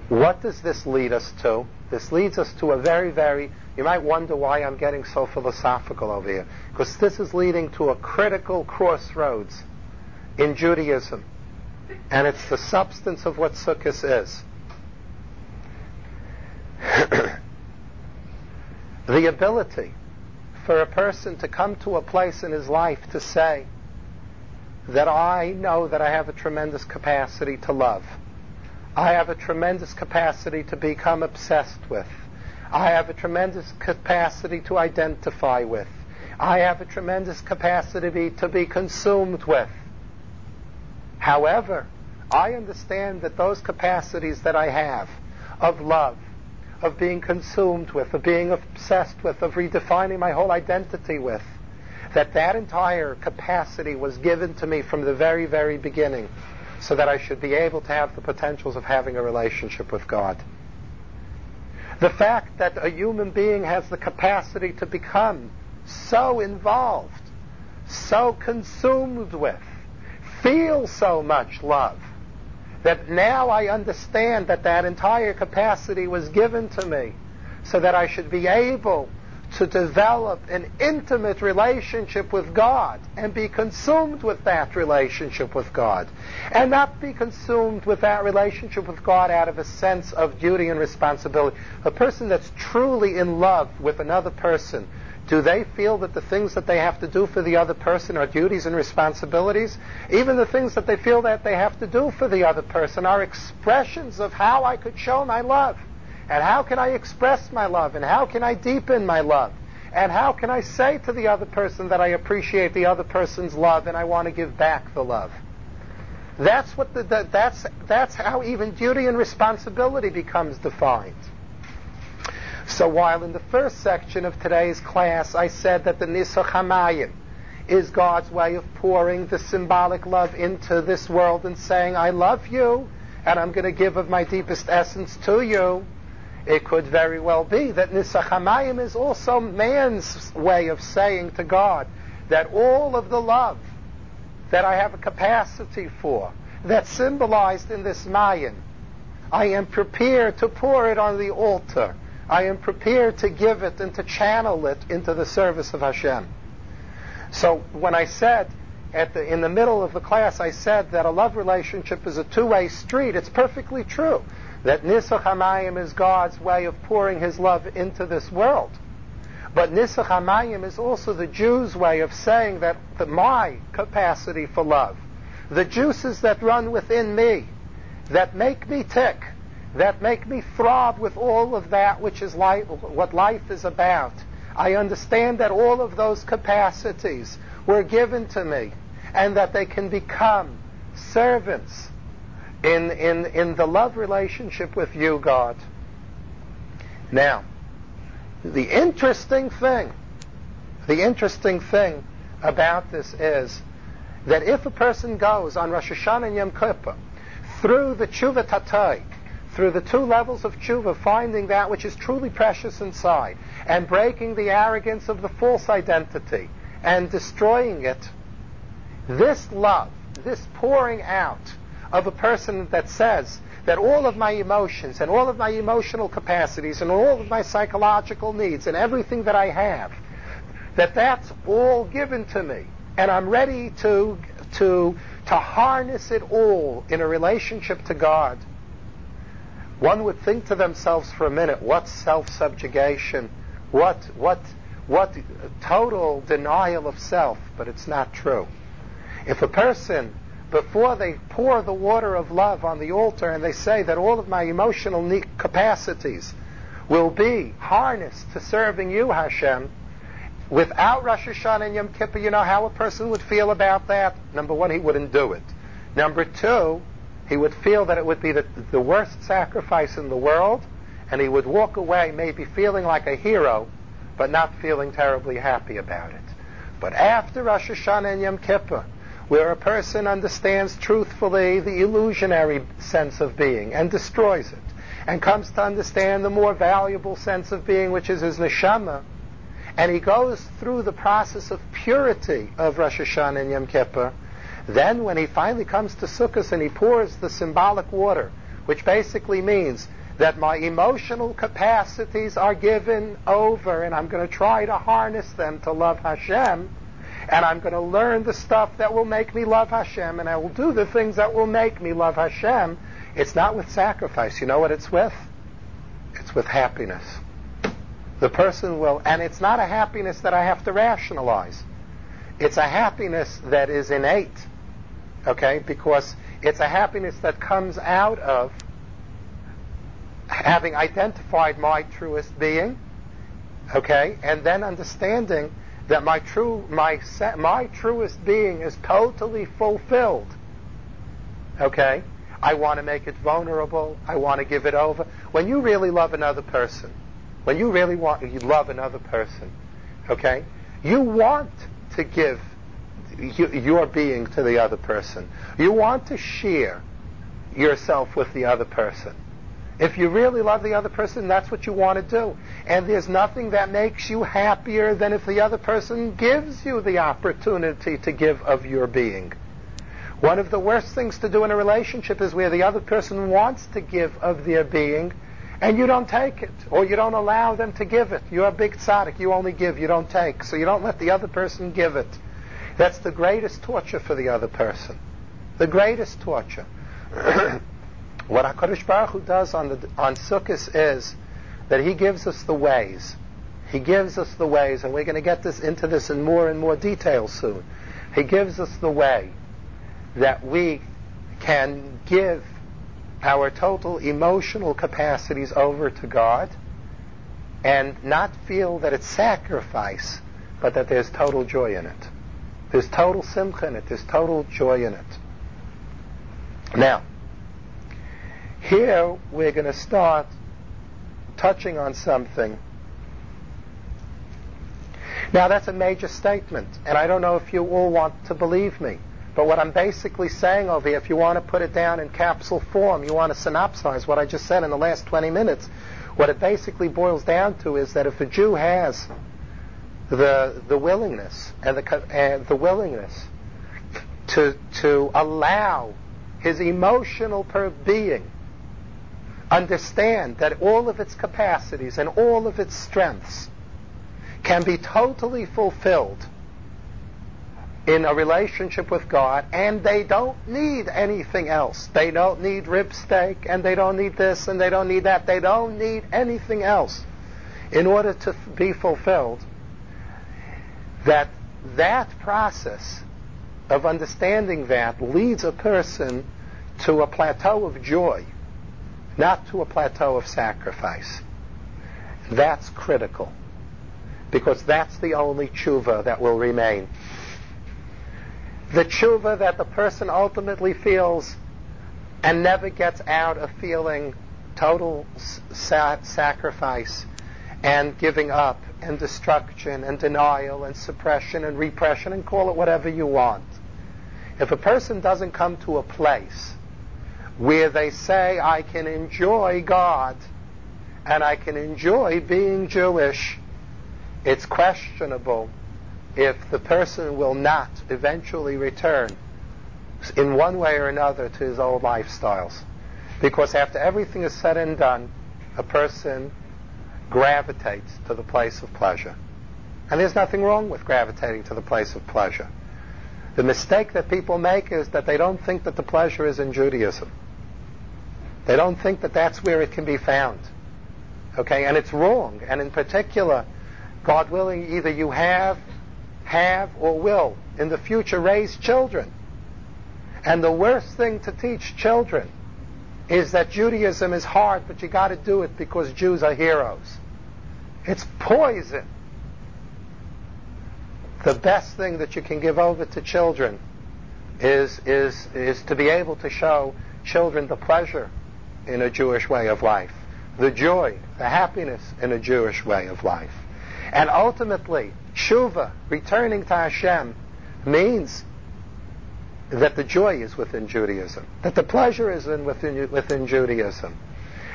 what does this lead us to? This leads us to a very, very, you might wonder why I'm getting so philosophical over here. Because this is leading to a critical crossroads in Judaism. And it's the substance of what Sukkot is. the ability for a person to come to a place in his life to say that I know that I have a tremendous capacity to love. I have a tremendous capacity to become obsessed with. I have a tremendous capacity to identify with. I have a tremendous capacity to be consumed with. However, I understand that those capacities that I have of love, of being consumed with, of being obsessed with, of redefining my whole identity with, that that entire capacity was given to me from the very, very beginning so that I should be able to have the potentials of having a relationship with God. The fact that a human being has the capacity to become so involved, so consumed with, feel so much love, that now I understand that that entire capacity was given to me so that I should be able to develop an intimate relationship with God and be consumed with that relationship with God. And not be consumed with that relationship with God out of a sense of duty and responsibility. A person that's truly in love with another person do they feel that the things that they have to do for the other person are duties and responsibilities? Even the things that they feel that they have to do for the other person are expressions of how I could show my love. And how can I express my love? And how can I deepen my love? And how can I say to the other person that I appreciate the other person's love and I want to give back the love? That's what the, the that's that's how even duty and responsibility becomes defined. So while in the first section of today's class I said that the Nisuch Hamayim is God's way of pouring the symbolic love into this world and saying, I love you and I'm going to give of my deepest essence to you, it could very well be that Nisuch Hamayim is also man's way of saying to God that all of the love that I have a capacity for, that's symbolized in this Mayan, I am prepared to pour it on the altar I am prepared to give it and to channel it into the service of Hashem. So when I said the, in the middle of the class, I said that a love relationship is a two-way street. It's perfectly true that Nisuch Hamayim is God's way of pouring His love into this world. But Nisuch Hamayim is also the Jews' way of saying that the, my capacity for love, the juices that run within me, that make me tick, that make me throb with all of that which is life, what life is about. I understand that all of those capacities were given to me and that they can become servants in, in, in the love relationship with you, God. Now, the interesting thing, the interesting thing about this is that if a person goes on Rosh Hashanah and Yom Kippur through the Tshuva Tatai, through the two levels of tshuva, finding that which is truly precious inside, and breaking the arrogance of the false identity, and destroying it, this love, this pouring out of a person that says that all of my emotions and all of my emotional capacities and all of my psychological needs and everything that I have, that that's all given to me, and I'm ready to to to harness it all in a relationship to God one would think to themselves for a minute, what self-subjugation, what, what, what total denial of self, but it's not true. If a person, before they pour the water of love on the altar and they say that all of my emotional capacities will be harnessed to serving you, Hashem, without Rosh Hashanah and Yom Kippur, you know how a person would feel about that? Number one, he wouldn't do it. Number two, he would feel that it would be the, the worst sacrifice in the world, and he would walk away maybe feeling like a hero, but not feeling terribly happy about it. But after Rosh Hashanah and Yom Kippur, where a person understands truthfully the illusionary sense of being and destroys it, and comes to understand the more valuable sense of being, which is his neshama, and he goes through the process of purity of Rosh Hashanah and Yom Kippur, then when he finally comes to Sukkot and he pours the symbolic water, which basically means that my emotional capacities are given over and I'm going to try to harness them to love Hashem, and I'm going to learn the stuff that will make me love Hashem, and I will do the things that will make me love Hashem. It's not with sacrifice. You know what it's with? It's with happiness. The person will, and it's not a happiness that I have to rationalize. It's a happiness that is innate. Okay? Because it's a happiness that comes out of having identified my truest being, okay, and then understanding that my true my my truest being is totally fulfilled. Okay? I want to make it vulnerable. I want to give it over. When you really love another person, when you really want you love another person, okay? You want to give your being to the other person. You want to share yourself with the other person. If you really love the other person, that's what you want to do. And there's nothing that makes you happier than if the other person gives you the opportunity to give of your being. One of the worst things to do in a relationship is where the other person wants to give of their being and you don't take it, or you don't allow them to give it. You're a big tzaddik. You only give, you don't take. So you don't let the other person give it. That's the greatest torture for the other person. The greatest torture. What HaKadosh Baruch Hu does on, the, on Sukkot is that He gives us the ways. He gives us the ways, and we're going to get this into this in more and more detail soon. He gives us the way that we can give our total emotional capacities over to God and not feel that it's sacrifice, but that there's total joy in it. There's total simcha in it. There's total joy in it. Now, here we're going to start touching on something. Now that's a major statement, and I don't know if you all want to believe me. But what I'm basically saying over here, if you want to put it down in capsule form, you want to synopsize what I just said in the last 20 minutes, what it basically boils down to is that if a Jew has the the willingness and the the willingness to to allow his emotional being understand that all of its capacities and all of its strengths can be totally fulfilled in a relationship with God, and they don't need anything else. They don't need rib steak, and they don't need this, and they don't need that. They don't need anything else in order to be fulfilled. That that process of understanding that leads a person to a plateau of joy not to a plateau of sacrifice. That's critical because that's the only tshuva that will remain. The tshuva that the person ultimately feels and never gets out of feeling total sa- sacrifice and giving up and destruction and denial and suppression and repression and call it whatever you want. If a person doesn't come to a place where they say, I can enjoy God and I can enjoy being Jewish, it's questionable if the person will not eventually return in one way or another to his old lifestyles. Because after everything is said and done, a person gravitates to the place of pleasure. And there's nothing wrong with gravitating to the place of pleasure. The mistake that people make is that they don't think that the pleasure is in Judaism. They don't think that that's where it can be found. Okay, and it's wrong. And in particular, God willing, either you have, have, or will in the future raise children. And the worst thing to teach children is that Judaism is hard, but you got to do it because Jews are heroes. It's poison. The best thing that you can give over to children is, is, is to be able to show children the pleasure in a Jewish way of life, the joy, the happiness in a Jewish way of life. And ultimately, tshuva, returning to Hashem, means that the joy is within Judaism, that the pleasure is in within, within Judaism,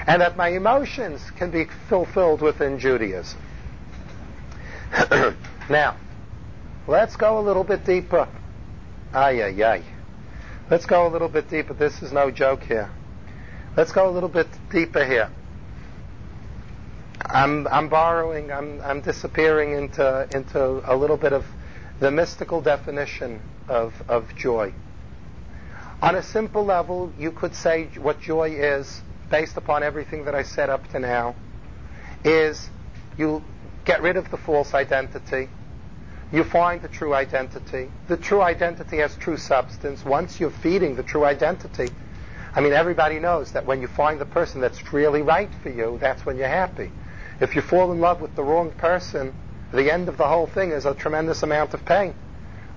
and that my emotions can be fulfilled within Judaism. now, let's go a little bit deeper. Ay, ay, ay. Let's go a little bit deeper. This is no joke here. Let's go a little bit deeper here. I'm, I'm borrowing, I'm, I'm disappearing into, into a little bit of the mystical definition of, of joy. On a simple level, you could say what joy is, based upon everything that I said up to now, is you get rid of the false identity. You find the true identity. The true identity has true substance. Once you're feeding the true identity, I mean, everybody knows that when you find the person that's really right for you, that's when you're happy. If you fall in love with the wrong person, the end of the whole thing is a tremendous amount of pain.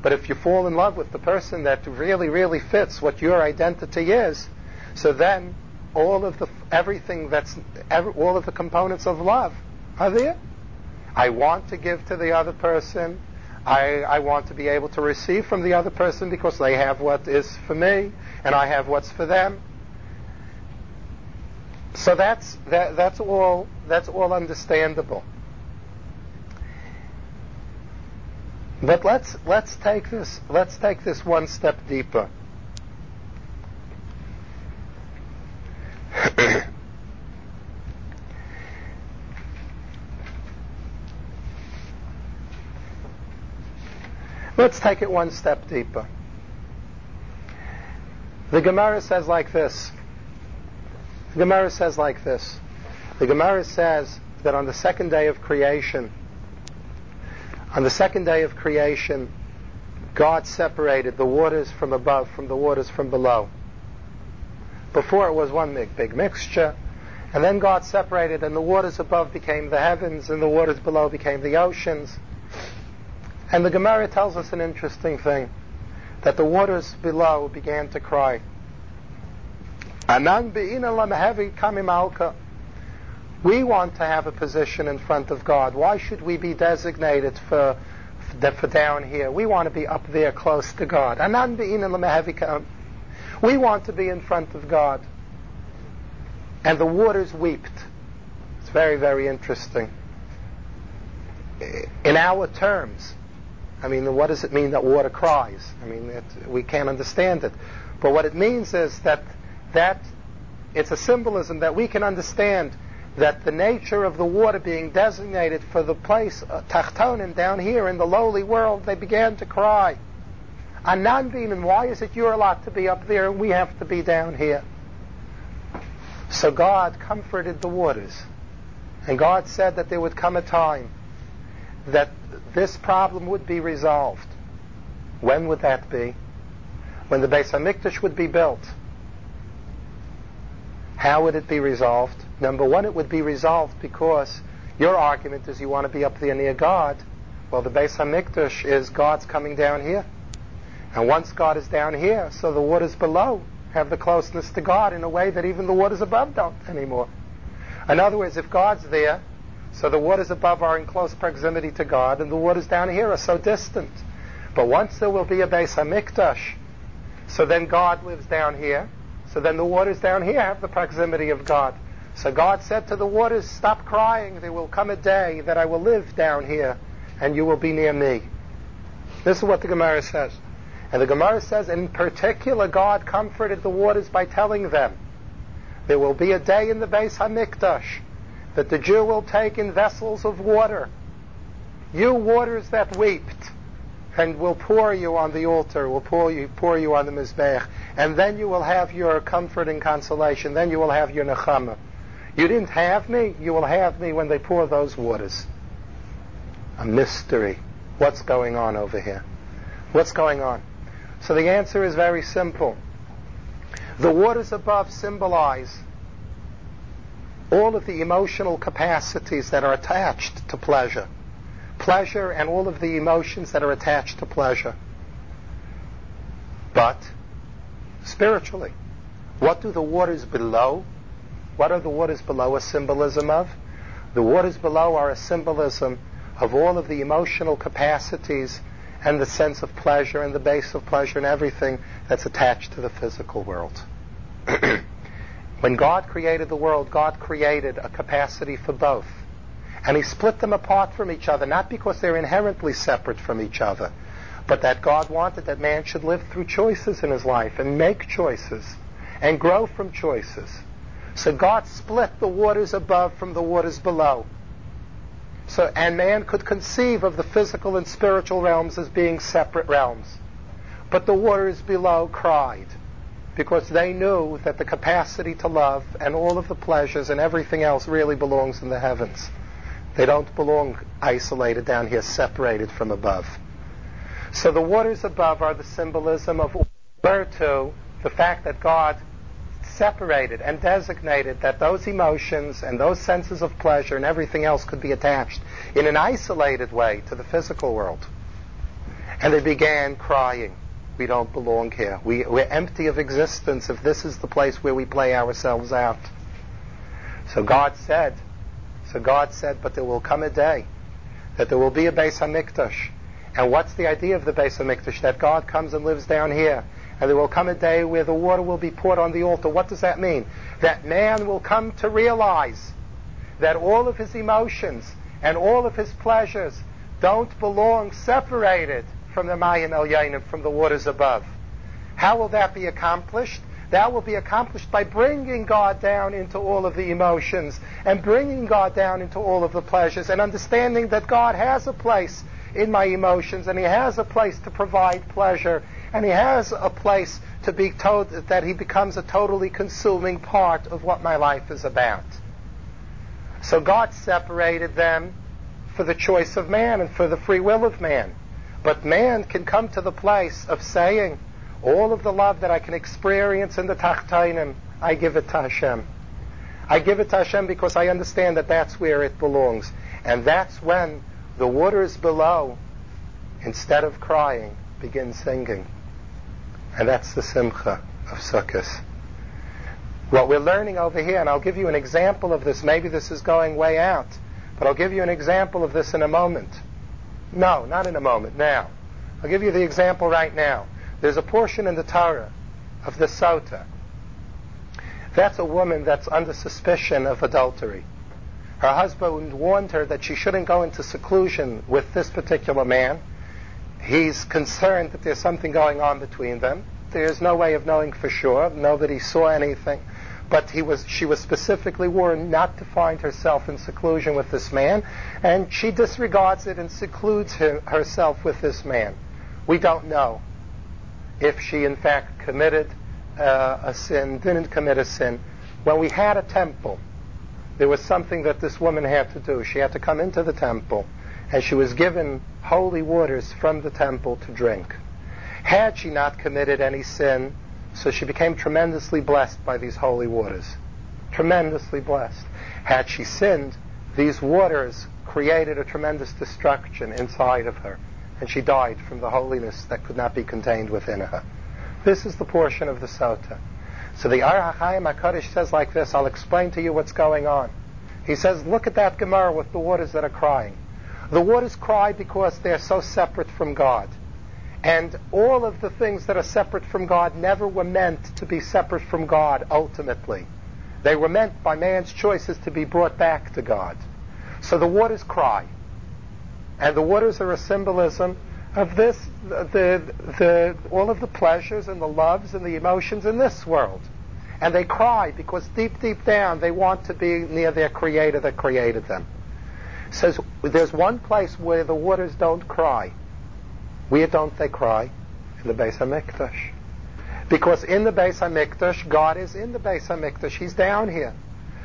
But if you fall in love with the person that really, really fits what your identity is, so then all of the everything that's every, all of the components of love are there. I want to give to the other person. I, I want to be able to receive from the other person because they have what is for me and I have what's for them. So that's that, that's all that's all understandable. But let's let's take this let's take this one step deeper. let's take it one step deeper. The Gemara says like this. The Gemara says like this. The Gemara says that on the second day of creation, on the second day of creation, God separated the waters from above from the waters from below. Before it was one big, big mixture, and then God separated, and the waters above became the heavens, and the waters below became the oceans. And the Gemara tells us an interesting thing that the waters below began to cry. Anan We want to have a position in front of God. Why should we be designated for, for down here? We want to be up there close to God. We want to be in front of God. And the waters wept. It's very, very interesting. In our terms, I mean, what does it mean that water cries? I mean, it, we can't understand it. But what it means is that that it's a symbolism that we can understand that the nature of the water being designated for the place, uh, Tachtonim, down here in the lowly world, they began to cry. Ananbin, and why is it your lot to be up there and we have to be down here? So God comforted the waters. And God said that there would come a time that this problem would be resolved. When would that be? When the Beis Hamikdash would be built. How would it be resolved? Number one, it would be resolved because your argument is you want to be up there near God. Well, the Beis Hamikdash is God's coming down here. And once God is down here, so the waters below have the closeness to God in a way that even the waters above don't anymore. In other words, if God's there, so the waters above are in close proximity to God, and the waters down here are so distant. But once there will be a Beis Hamikdash, so then God lives down here, so then the waters down here have the proximity of God. So God said to the waters, Stop crying. There will come a day that I will live down here, and you will be near me. This is what the Gemara says. And the Gemara says, in particular, God comforted the waters by telling them, there will be a day in the Beis Hamikdash that the Jew will take in vessels of water. You waters that wept, and will pour you on the altar, will pour you, pour you on the Mizbeach, and then you will have your comfort and consolation, then you will have your Nechama. You didn't have me, you will have me when they pour those waters. A mystery. What's going on over here? What's going on? So the answer is very simple. The waters above symbolize all of the emotional capacities that are attached to pleasure pleasure and all of the emotions that are attached to pleasure. But spiritually, what do the waters below? What are the waters below a symbolism of? The waters below are a symbolism of all of the emotional capacities and the sense of pleasure and the base of pleasure and everything that's attached to the physical world. when God created the world, God created a capacity for both. And He split them apart from each other, not because they're inherently separate from each other, but that God wanted that man should live through choices in his life and make choices and grow from choices. So God split the waters above from the waters below. So, and man could conceive of the physical and spiritual realms as being separate realms. But the waters below cried because they knew that the capacity to love and all of the pleasures and everything else really belongs in the heavens. They don't belong isolated down here, separated from above. So the waters above are the symbolism of to the fact that God separated and designated that those emotions and those senses of pleasure and everything else could be attached in an isolated way to the physical world. And they began crying, We don't belong here. We, we're empty of existence if this is the place where we play ourselves out. So God said, so God said, but there will come a day that there will be a Beis Hamikdash. And what's the idea of the Beis Hamikdash? That God comes and lives down here and there will come a day where the water will be poured on the altar. What does that mean? That man will come to realize that all of his emotions and all of his pleasures don't belong separated from the Mayim El Yainim, from the waters above. How will that be accomplished? That will be accomplished by bringing God down into all of the emotions and bringing God down into all of the pleasures and understanding that God has a place in my emotions and He has a place to provide pleasure and he has a place to be told that he becomes a totally consuming part of what my life is about. So God separated them for the choice of man and for the free will of man. But man can come to the place of saying, all of the love that I can experience in the Tachtainim, I give it to Hashem. I give it to Hashem because I understand that that's where it belongs. And that's when the waters below, instead of crying, begin singing. And that's the simcha of Sukkot. What we're learning over here, and I'll give you an example of this. Maybe this is going way out, but I'll give you an example of this in a moment. No, not in a moment, now. I'll give you the example right now. There's a portion in the Torah of the Sota. That's a woman that's under suspicion of adultery. Her husband warned her that she shouldn't go into seclusion with this particular man He's concerned that there's something going on between them. There's no way of knowing for sure. Nobody saw anything. But he was, she was specifically warned not to find herself in seclusion with this man, and she disregards it and secludes her, herself with this man. We don't know if she in fact committed uh, a sin, didn't commit a sin. When we had a temple, there was something that this woman had to do. She had to come into the temple, and she was given holy waters from the temple to drink. Had she not committed any sin, so she became tremendously blessed by these holy waters. Tremendously blessed. Had she sinned, these waters created a tremendous destruction inside of her, and she died from the holiness that could not be contained within her. This is the portion of the Sota. So the Ohr HaChaim HaKadosh says like this, I'll explain to you what's going on. He says, look at that Gemara with the waters that are crying. The waters cry because they're so separate from God. And all of the things that are separate from God never were meant to be separate from God ultimately. They were meant by man's choices to be brought back to God. So the waters cry. And the waters are a symbolism of this, the, the, all of the pleasures and the loves and the emotions in this world. And they cry because deep, deep down they want to be near their Creator that created them says there's one place where the waters don't cry. Where don't they cry? In the Beis Hamikdash. Because in the Beis Hamikdash, God is in the Beis Hamikdash. He's down here.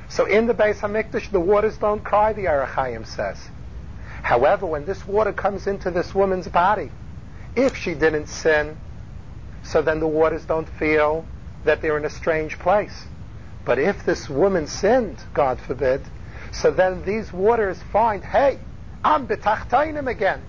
So in the Beis Hamikdash, the waters don't cry, the Ohr HaChaim says. However, when this water comes into this woman's body, if she didn't sin, so then the waters don't feel that they're in a strange place. But if this woman sinned, God forbid, so then these waters find, hey, I'm betachtainim again.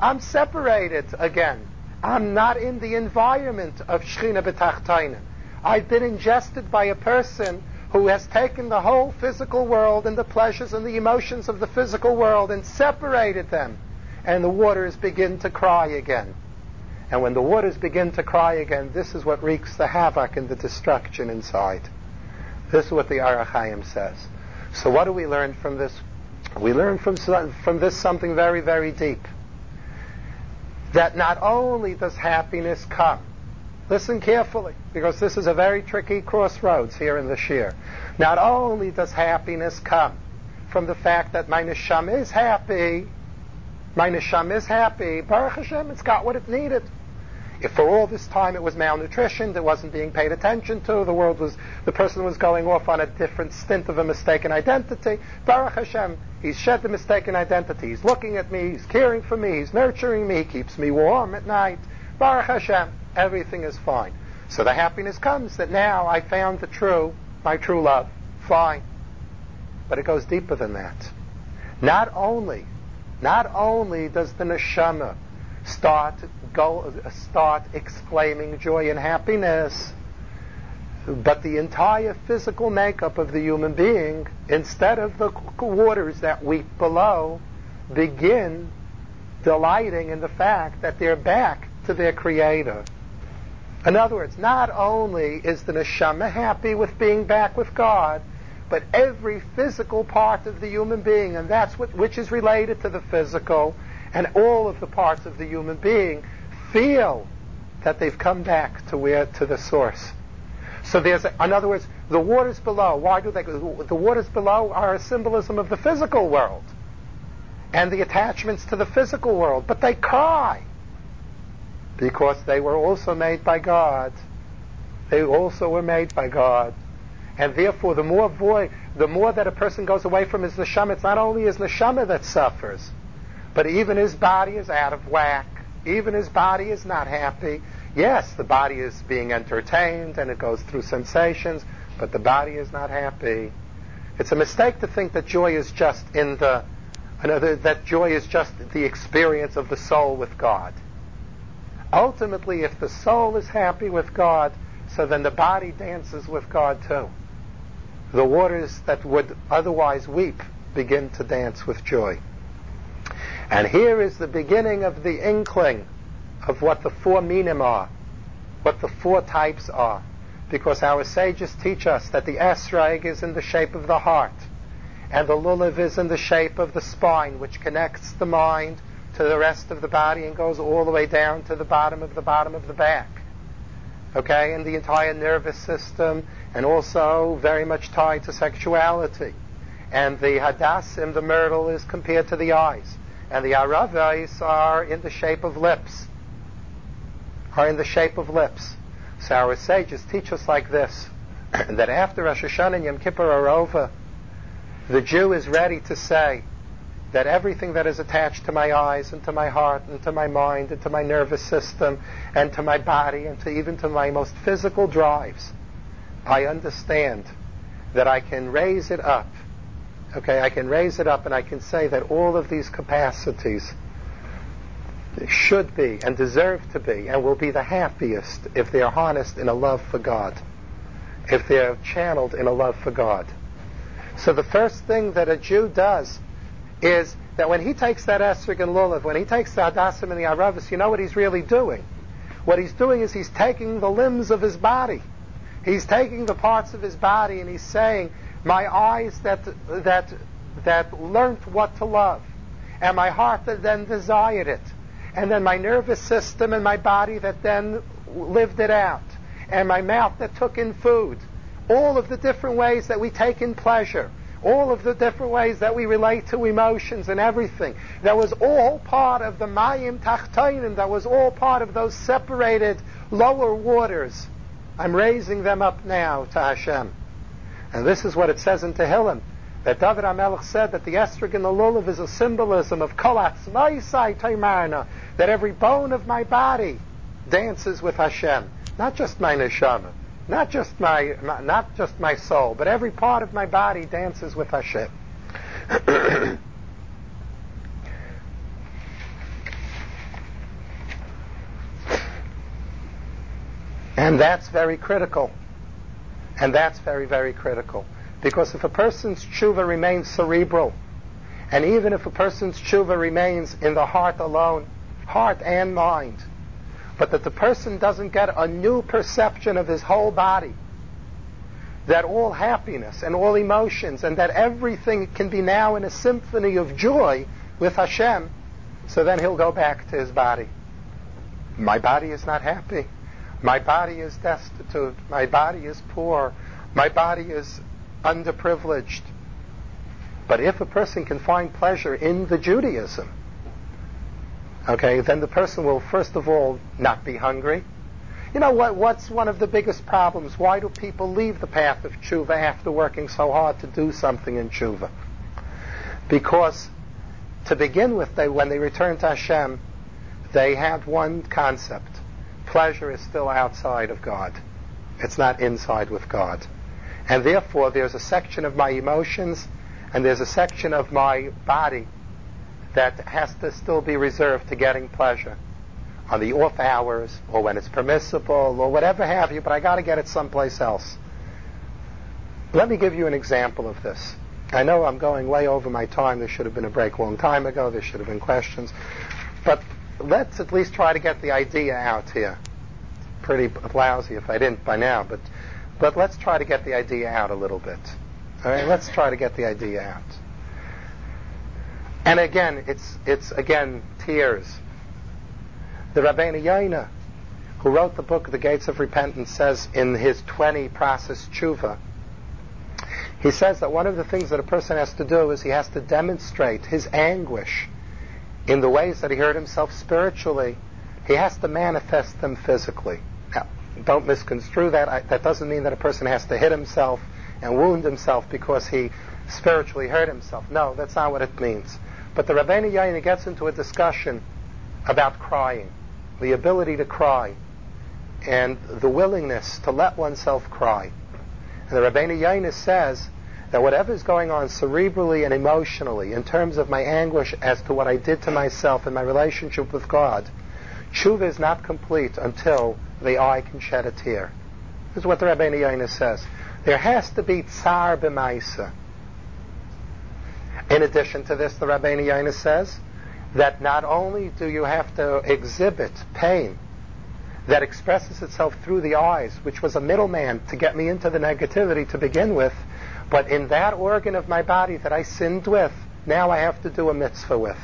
I'm separated again. I'm not in the environment of Shechina betachtainim. I've been ingested by a person who has taken the whole physical world and the pleasures and the emotions of the physical world and separated them and the waters begin to cry again. And when the waters begin to cry again, this is what wreaks the havoc and the destruction inside. This is what the Ohr HaChaim says. So what do we learn from this? We learn from, from this something very, very deep. That not only does happiness come, listen carefully, because this is a very tricky crossroads here in the Shir. Not only does happiness come from the fact that my neshama is happy, my neshama is happy, Baruch Hashem, it's got what it needed. If for all this time it was malnutrition, it wasn't being paid attention to, the world was, the person was going off on a different stint of a mistaken identity, Baruch Hashem, he's shed the mistaken identity, he's looking at me, he's caring for me, he's nurturing me, he keeps me warm at night, Baruch Hashem, everything is fine. So the happiness comes that now I found the true, my true love, fine. But it goes deeper than that. Not only, not only does the neshama start go start exclaiming joy and happiness. But the entire physical makeup of the human being, instead of the waters that weep below, begin delighting in the fact that they're back to their creator. In other words, not only is the neshama happy with being back with God, but every physical part of the human being, and that's what, which is related to the physical, and all of the parts of the human being feel that they've come back to where to the source. So there's, in other words, the waters below. Why do they? The waters below are a symbolism of the physical world and the attachments to the physical world, but they cry because they were also made by God. They also were made by God. And therefore, the more void, the more that a person goes away from his neshama, it's not only his neshama that suffers, but even his body is out of whack. Even his body is not happy. Yes, the body is being entertained and it goes through sensations, but the body is not happy. It's a mistake to think that joy is just in the another that joy is just the experience of the soul with God. Ultimately, if the soul is happy with God, so then the body dances with God too. The waters that would otherwise weep begin to dance with joy. And here is the beginning of the inkling of what the four minim are, what the four types are. Because our sages teach us that the esrog is in the shape of the heart, and the lulav is in the shape of the spine, which connects the mind to the rest of the body and goes all the way down to the bottom of the bottom of the back. Okay, and the entire nervous system, and also very much tied to sexuality. And the hadassim, the myrtle, is compared to the eyes and the aravais are in the shape of lips. Are in the shape of lips. So our sages teach us like this, that after Rosh Hashanah and Yom Kippur are over, the Jew is ready to say that everything that is attached to my eyes and to my heart and to my mind and to my nervous system and to my body and to even to my most physical drives, I understand that I can raise it up Okay, I can raise it up and I can say that all of these capacities should be and deserve to be and will be the happiest if they are harnessed in a love for God, if they are channeled in a love for God. So the first thing that a Jew does is that when he takes that esrog and lulav, when he takes the hadassim and the aravis, you know what he's really doing? What he's doing is he's taking the limbs of his body. He's taking the parts of his body and he's saying, my eyes that, that, that learned what to love, and my heart that then desired it, and then my nervous system and my body that then lived it out, and my mouth that took in food. All of the different ways that we take in pleasure, all of the different ways that we relate to emotions and everything. That was all part of the Mayim Tachtainim, that was all part of those separated lower waters. I'm raising them up now to Hashem. And this is what it says in Tehillim, that David HaMelech said that the esrog and the lulav is a symbolism of kol atzmaisai taimarna, that every bone of my body dances with Hashem, not just my neshama, not just my, not just my soul, but every part of my body dances with Hashem. and that's very critical. And that's very, very critical. Because if a person's tshuva remains cerebral, And even if a person's tshuva remains in the heart alone, heart and mind, but that the person doesn't get a new perception of his whole body, that all happiness and all emotions and that everything can be now in a symphony of joy with Hashem, so then he'll go back to his body. My body is not happy. My body is destitute. My body is poor. My body is underprivileged. But if a person can find pleasure in the Judaism, okay, then the person will first of all not be hungry. You know what? What's one of the biggest problems? Why do people leave the path of tshuva after working so hard to do something in tshuva? Because to begin with, they, when they return to Hashem, they have one concept. Pleasure is still outside of God. It's not inside with God. And therefore, there's a section of my emotions and there's a section of my body that has to still be reserved to getting pleasure on the off hours or when it's permissible or whatever have you, but I got to get it someplace else. Let me give you an example of this. I know I'm going way over my time. There should have been a break a long time ago. There should have been questions. But let's at least try to get the idea out here. Pretty lousy if I didn't by now, but but let's try to get the idea out a little bit. All right, let's try to get the idea out. And again, it's it's again tears. The Rabbeinu Yaina, who wrote the book The Gates of Repentance, says in his 20 process tshuva, he says that one of the things that a person has to do is he has to demonstrate his anguish in the ways that he hurt himself spiritually, he has to manifest them physically. Now, don't misconstrue that. I, that doesn't mean that a person has to hit himself and wound himself because he spiritually hurt himself. No, that's not what it means. But the Rabbeinu Yaina gets into a discussion about crying, the ability to cry, and the willingness to let oneself cry. And the Rabbeinu Yaina says that whatever is going on cerebrally and emotionally in terms of my anguish as to what I did to myself and my relationship with God, tshuva is not complete until the eye can shed a tear. This is what the Rabbeinu Yaina says. There has to be tsar b'maisa. In addition to this, the Rabbeinu Yaina says that not only do you have to exhibit pain that expresses itself through the eyes, which was a middleman to get me into the negativity to begin with, but in that organ of my body that I sinned with, now I have to do a mitzvah with.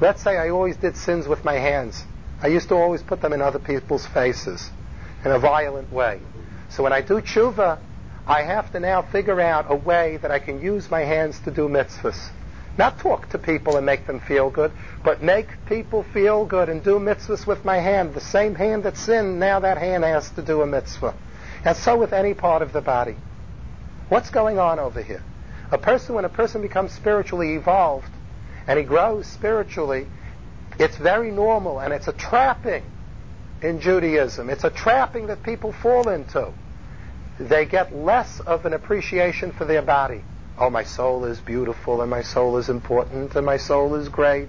Let's say I always did sins with my hands. I used to always put them in other people's faces in a violent way. So when I do tshuva, I have to now figure out a way that I can use my hands to do mitzvahs. Not talk to people and make them feel good, but make people feel good and do mitzvahs with my hand. The same hand that sinned, now that hand has to do a mitzvah. And so with any part of the body. What's going on over here? A person, when a person becomes spiritually evolved and he grows spiritually, it's very normal and it's a trapping in Judaism. It's a trapping that people fall into. They get less of an appreciation for their body. Oh, my soul is beautiful and my soul is important and my soul is great.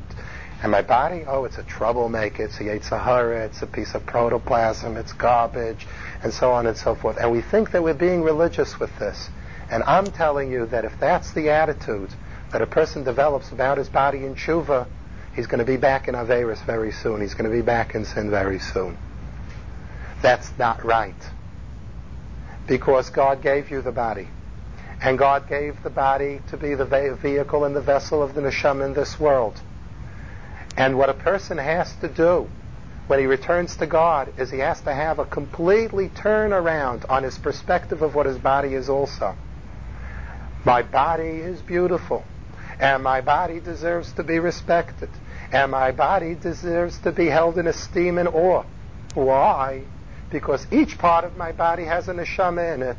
And my body, oh, it's a troublemaker. It's a Yetzer Hara. It's a piece of protoplasm. It's garbage, and so on and so forth. And we think that we're being religious with this. And I'm telling you that if that's the attitude that a person develops about his body in tshuva, he's going to be back in Averis very soon. He's going to be back in sin very soon. That's not right. Because God gave you the body. And God gave the body to be the vehicle and the vessel of the neshama in this world. And what a person has to do when he returns to God is he has to have a completely turn around on his perspective of what his body is also. My body is beautiful, and my body deserves to be respected, and my body deserves to be held in esteem and awe. Why? Because each part of my body has a neshama in it.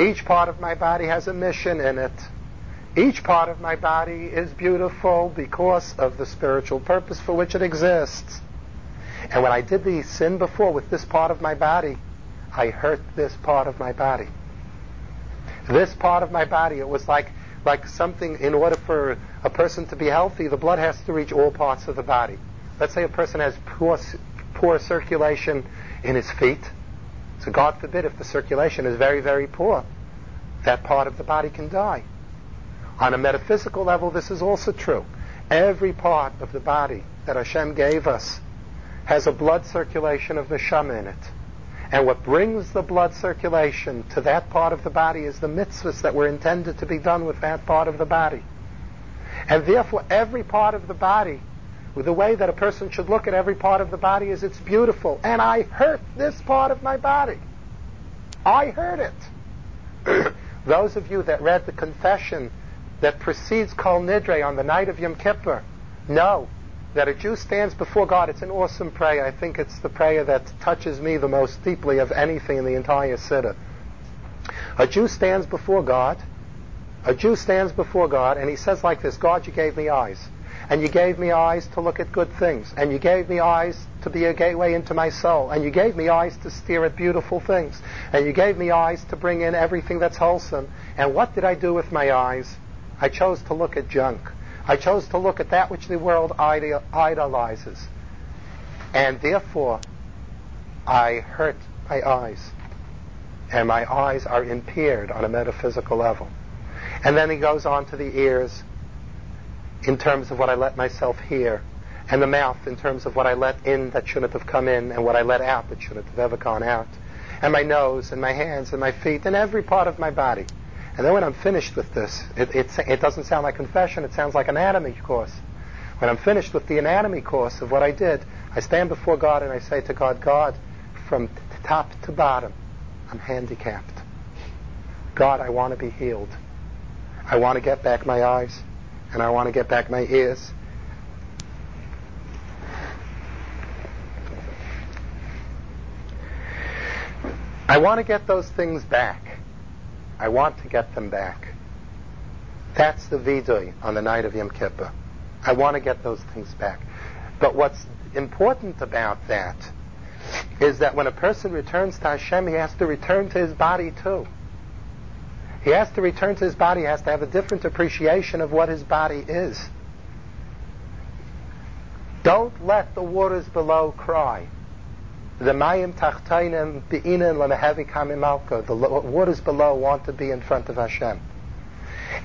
Each part of my body has a mission in it. Each part of my body is beautiful because of the spiritual purpose for which it exists. And when I did the sin before with this part of my body, I hurt this part of my body this part of my body. It was like like something in order for a person to be healthy, the blood has to reach all parts of the body. Let's say a person has poor poor circulation in his feet. So God forbid if the circulation is very, very poor, that part of the body can die. On a metaphysical level, this is also true. Every part of the body that Hashem gave us has a blood circulation of neshama in it. And what brings the blood circulation to that part of the body is the mitzvahs that were intended to be done with that part of the body. And therefore, every part of the body, the way that a person should look at every part of the body is it's beautiful. And I hurt this part of my body. I hurt it. Those of you that read the confession that precedes Kol Nidre on the night of Yom Kippur know that a Jew stands before God. It's an awesome prayer. I think it's the prayer that touches me the most deeply of anything in the entire Siddur. A Jew stands before God. A Jew stands before God and he says like this, God, you gave me eyes. And you gave me eyes to look at good things. And you gave me eyes to be a gateway into my soul. And you gave me eyes to steer at beautiful things. And you gave me eyes to bring in everything that's wholesome. And what did I do with my eyes? I chose to look at junk. I chose to look at that which the world idolizes. And therefore, I hurt my eyes. And my eyes are impaired on a metaphysical level. And then he goes on to the ears in terms of what I let myself hear, and the mouth in terms of what I let in that shouldn't have come in, and what I let out that shouldn't have ever gone out, and my nose, and my hands, and my feet, and every part of my body. And then when I'm finished with this, it, it, it doesn't sound like confession, it sounds like anatomy course. When I'm finished with the anatomy course of what I did, I stand before God and I say to God, God, from top to bottom, I'm handicapped. God, I want to be healed. I want to get back my eyes, and I want to get back my ears. I want to get those things back. I want to get them back. That's the vidui on the night of Yom Kippur. I want to get those things back. But what's important about that is that when a person returns to Hashem, he has to return to his body too. He has to return to his body, he has to have a different appreciation of what his body is. Don't let the waters below cry. The mayim tachtainim be'inan lamehavikam malka. The waters below want to be in front of Hashem.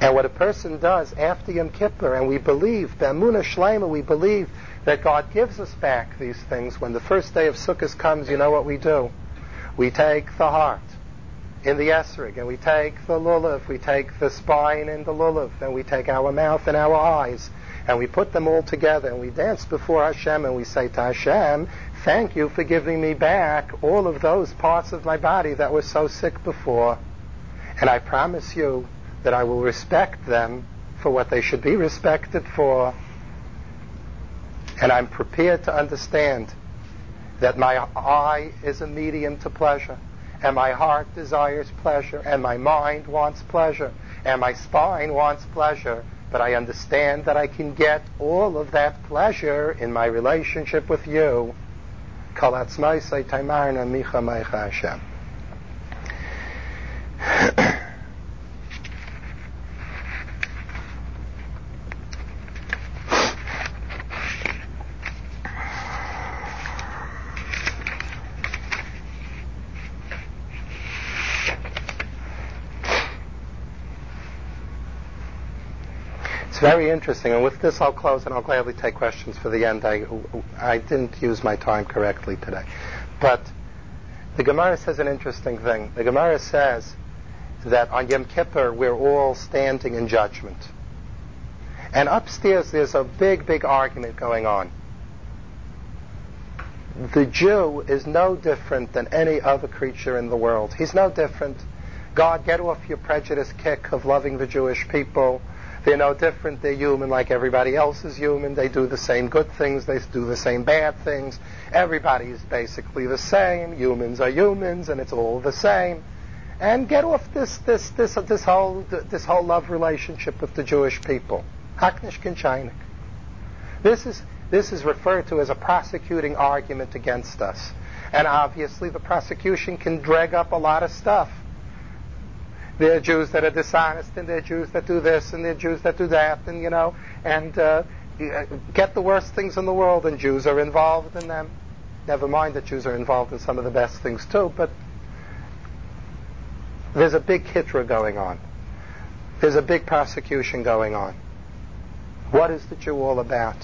And what a person does after Yom Kippur, and we believe, B'amuna Shlema, we believe that God gives us back these things. When the first day of Sukkot comes, you know what we do? We take the heart in the esrog, and we take the lulav, we take the spine in the lulav, and we take our mouth and our eyes, and we put them all together, and we dance before Hashem, and we say to Hashem, Thank you for giving me back all of those parts of my body that were so sick before. And I promise you that I will respect them for what they should be respected for. And I'm prepared to understand that my eye is a medium to pleasure, and my heart desires pleasure, and my mind wants pleasure, and my spine wants pleasure. But I understand that I can get all of that pleasure in my relationship with you Kol Atzmaisai Taimarna Micha Meicha Hashem. Very interesting, and with this I'll close and I'll gladly take questions for the end. I, I didn't use my time correctly today. But the Gemara says an interesting thing. The Gemara says that on Yom Kippur we're all standing in judgment. And upstairs there's a big, big argument going on. The Jew is no different than any other creature in the world. He's no different. God, get off your prejudice kick of loving the Jewish people they're no different. They're human like everybody else is human. They do the same good things. They do the same bad things. Everybody is basically the same. Humans are humans, and it's all the same. And get off this this this this whole this whole love relationship with the Jewish people. Haknish Kinchainik. This is this is referred to as a prosecuting argument against us. And obviously the prosecution can drag up a lot of stuff. There are Jews that are dishonest, and there are Jews that do this, and there are Jews that do that, and you know, and uh, uh, get the worst things in the world, and Jews are involved in them. Never mind that Jews are involved in some of the best things too, but there's a big kitra going on. There's a big persecution going on. What is the Jew all about?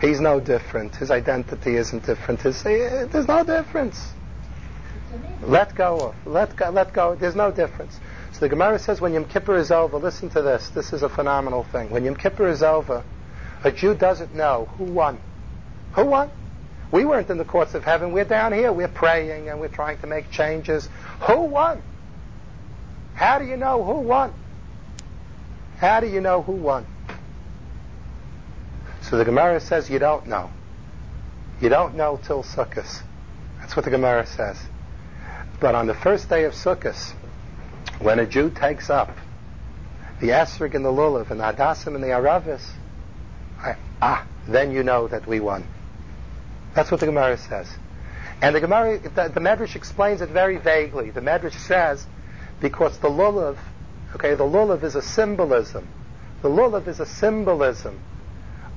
He's no different. His identity isn't different. His, eh, there's no difference. Let go of. Let go. Let go. There's no difference. So the Gemara says when Yom Kippur is over, listen to this. This is a phenomenal thing. When Yom Kippur is over, a Jew doesn't know who won. Who won? We weren't in the courts of heaven. We're down here. We're praying and we're trying to make changes. Who won? How do you know who won? How do you know who won? So the Gemara says you don't know. You don't know till Sukkot. That's what the Gemara says. But on the first day of Sukkot, when a Jew takes up the Esrog and the Lulav and the Hadassim and the Aravis, ah, then you know that we won. That's what the Gemara says. And the Gemara, the, the Medrash explains it very vaguely. The Medrash says, because the Lulav, okay, the Lulav is a symbolism. The Lulav is a symbolism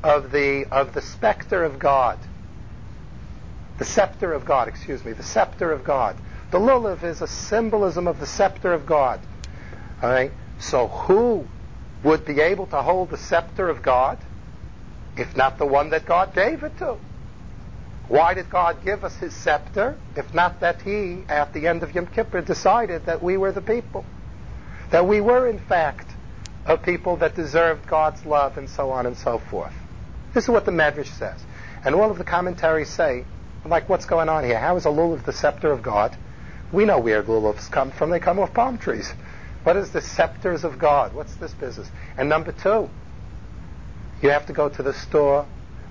of the of the specter of God. The scepter of God, excuse me, the scepter of God. The lulav is a symbolism of the scepter of God. All right. So who would be able to hold the scepter of God if not the one that God gave it to? Why did God give us his scepter if not that he, at the end of Yom Kippur, decided that we were the people? That we were, in fact, a people that deserved God's love and so on and so forth. This is what the Medrash says. And all of the commentaries say, like, what's going on here? How is a lulav the scepter of God? We know where lulavs come from. They come off palm trees. What is the scepters of God? What's this business? And number two, you have to go to the store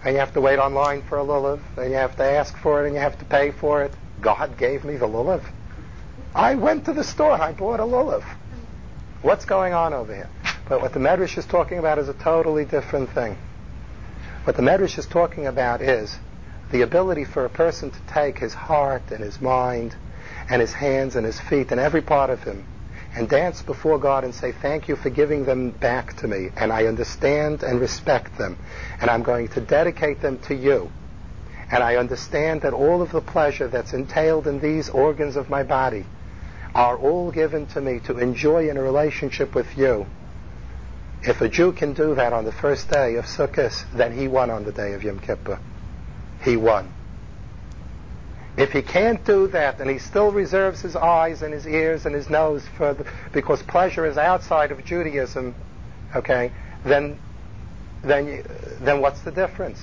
and you have to wait online for a lulav and you have to ask for it and you have to pay for it. God gave me the lulav. I went to the store and I bought a lulav. What's going on over here? But what the Medrash is talking about is a totally different thing. What the Medrash is talking about is the ability for a person to take his heart and his mind and his hands and his feet and every part of him and dance before God and say, Thank you for giving them back to me, and I understand and respect them, and I'm going to dedicate them to you. And I understand that all of the pleasure that's entailed in these organs of my body are all given to me to enjoy in a relationship with you. If a Jew can do that on the first day of Sukkot, then he won on the day of Yom Kippur. He won. If he can't do that and he still reserves his eyes and his ears and his nose for the, because pleasure is outside of Judaism, okay, then then then what's the difference?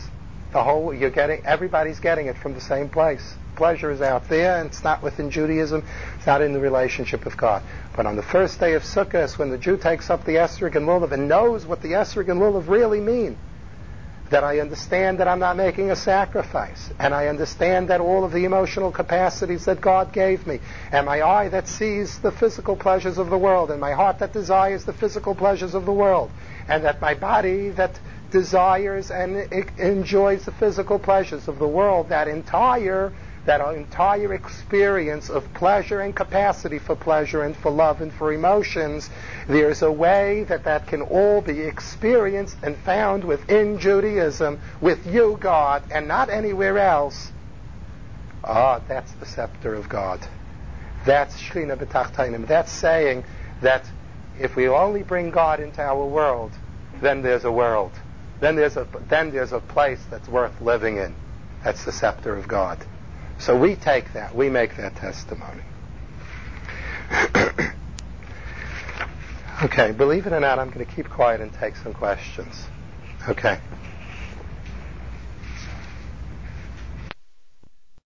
The whole you're getting everybody's getting it from the same place. Pleasure is out there and it's not within Judaism, it's not in the relationship with God. But on the first day of Sukkot, when the Jew takes up the Esrog and Lulav and knows what the Esrog and Lulav really mean, that I understand that I'm not making a sacrifice, and I understand that all of the emotional capacities that God gave me, and my eye that sees the physical pleasures of the world, and my heart that desires the physical pleasures of the world, and that my body that desires and enjoys the physical pleasures of the world, that entire that our entire experience of pleasure and capacity for pleasure and for love and for emotions, there's a way that that can all be experienced and found within Judaism, with you, God, and not anywhere else. Ah, that's the scepter of God. That's Shechina B'tachtainim. That's saying that if we only bring God into our world, then there's a world. Then there's a, then there's a place that's worth living in. That's the scepter of God. So we take that, we make that testimony. okay, believe it or not, I'm going to keep quiet and take some questions. Okay.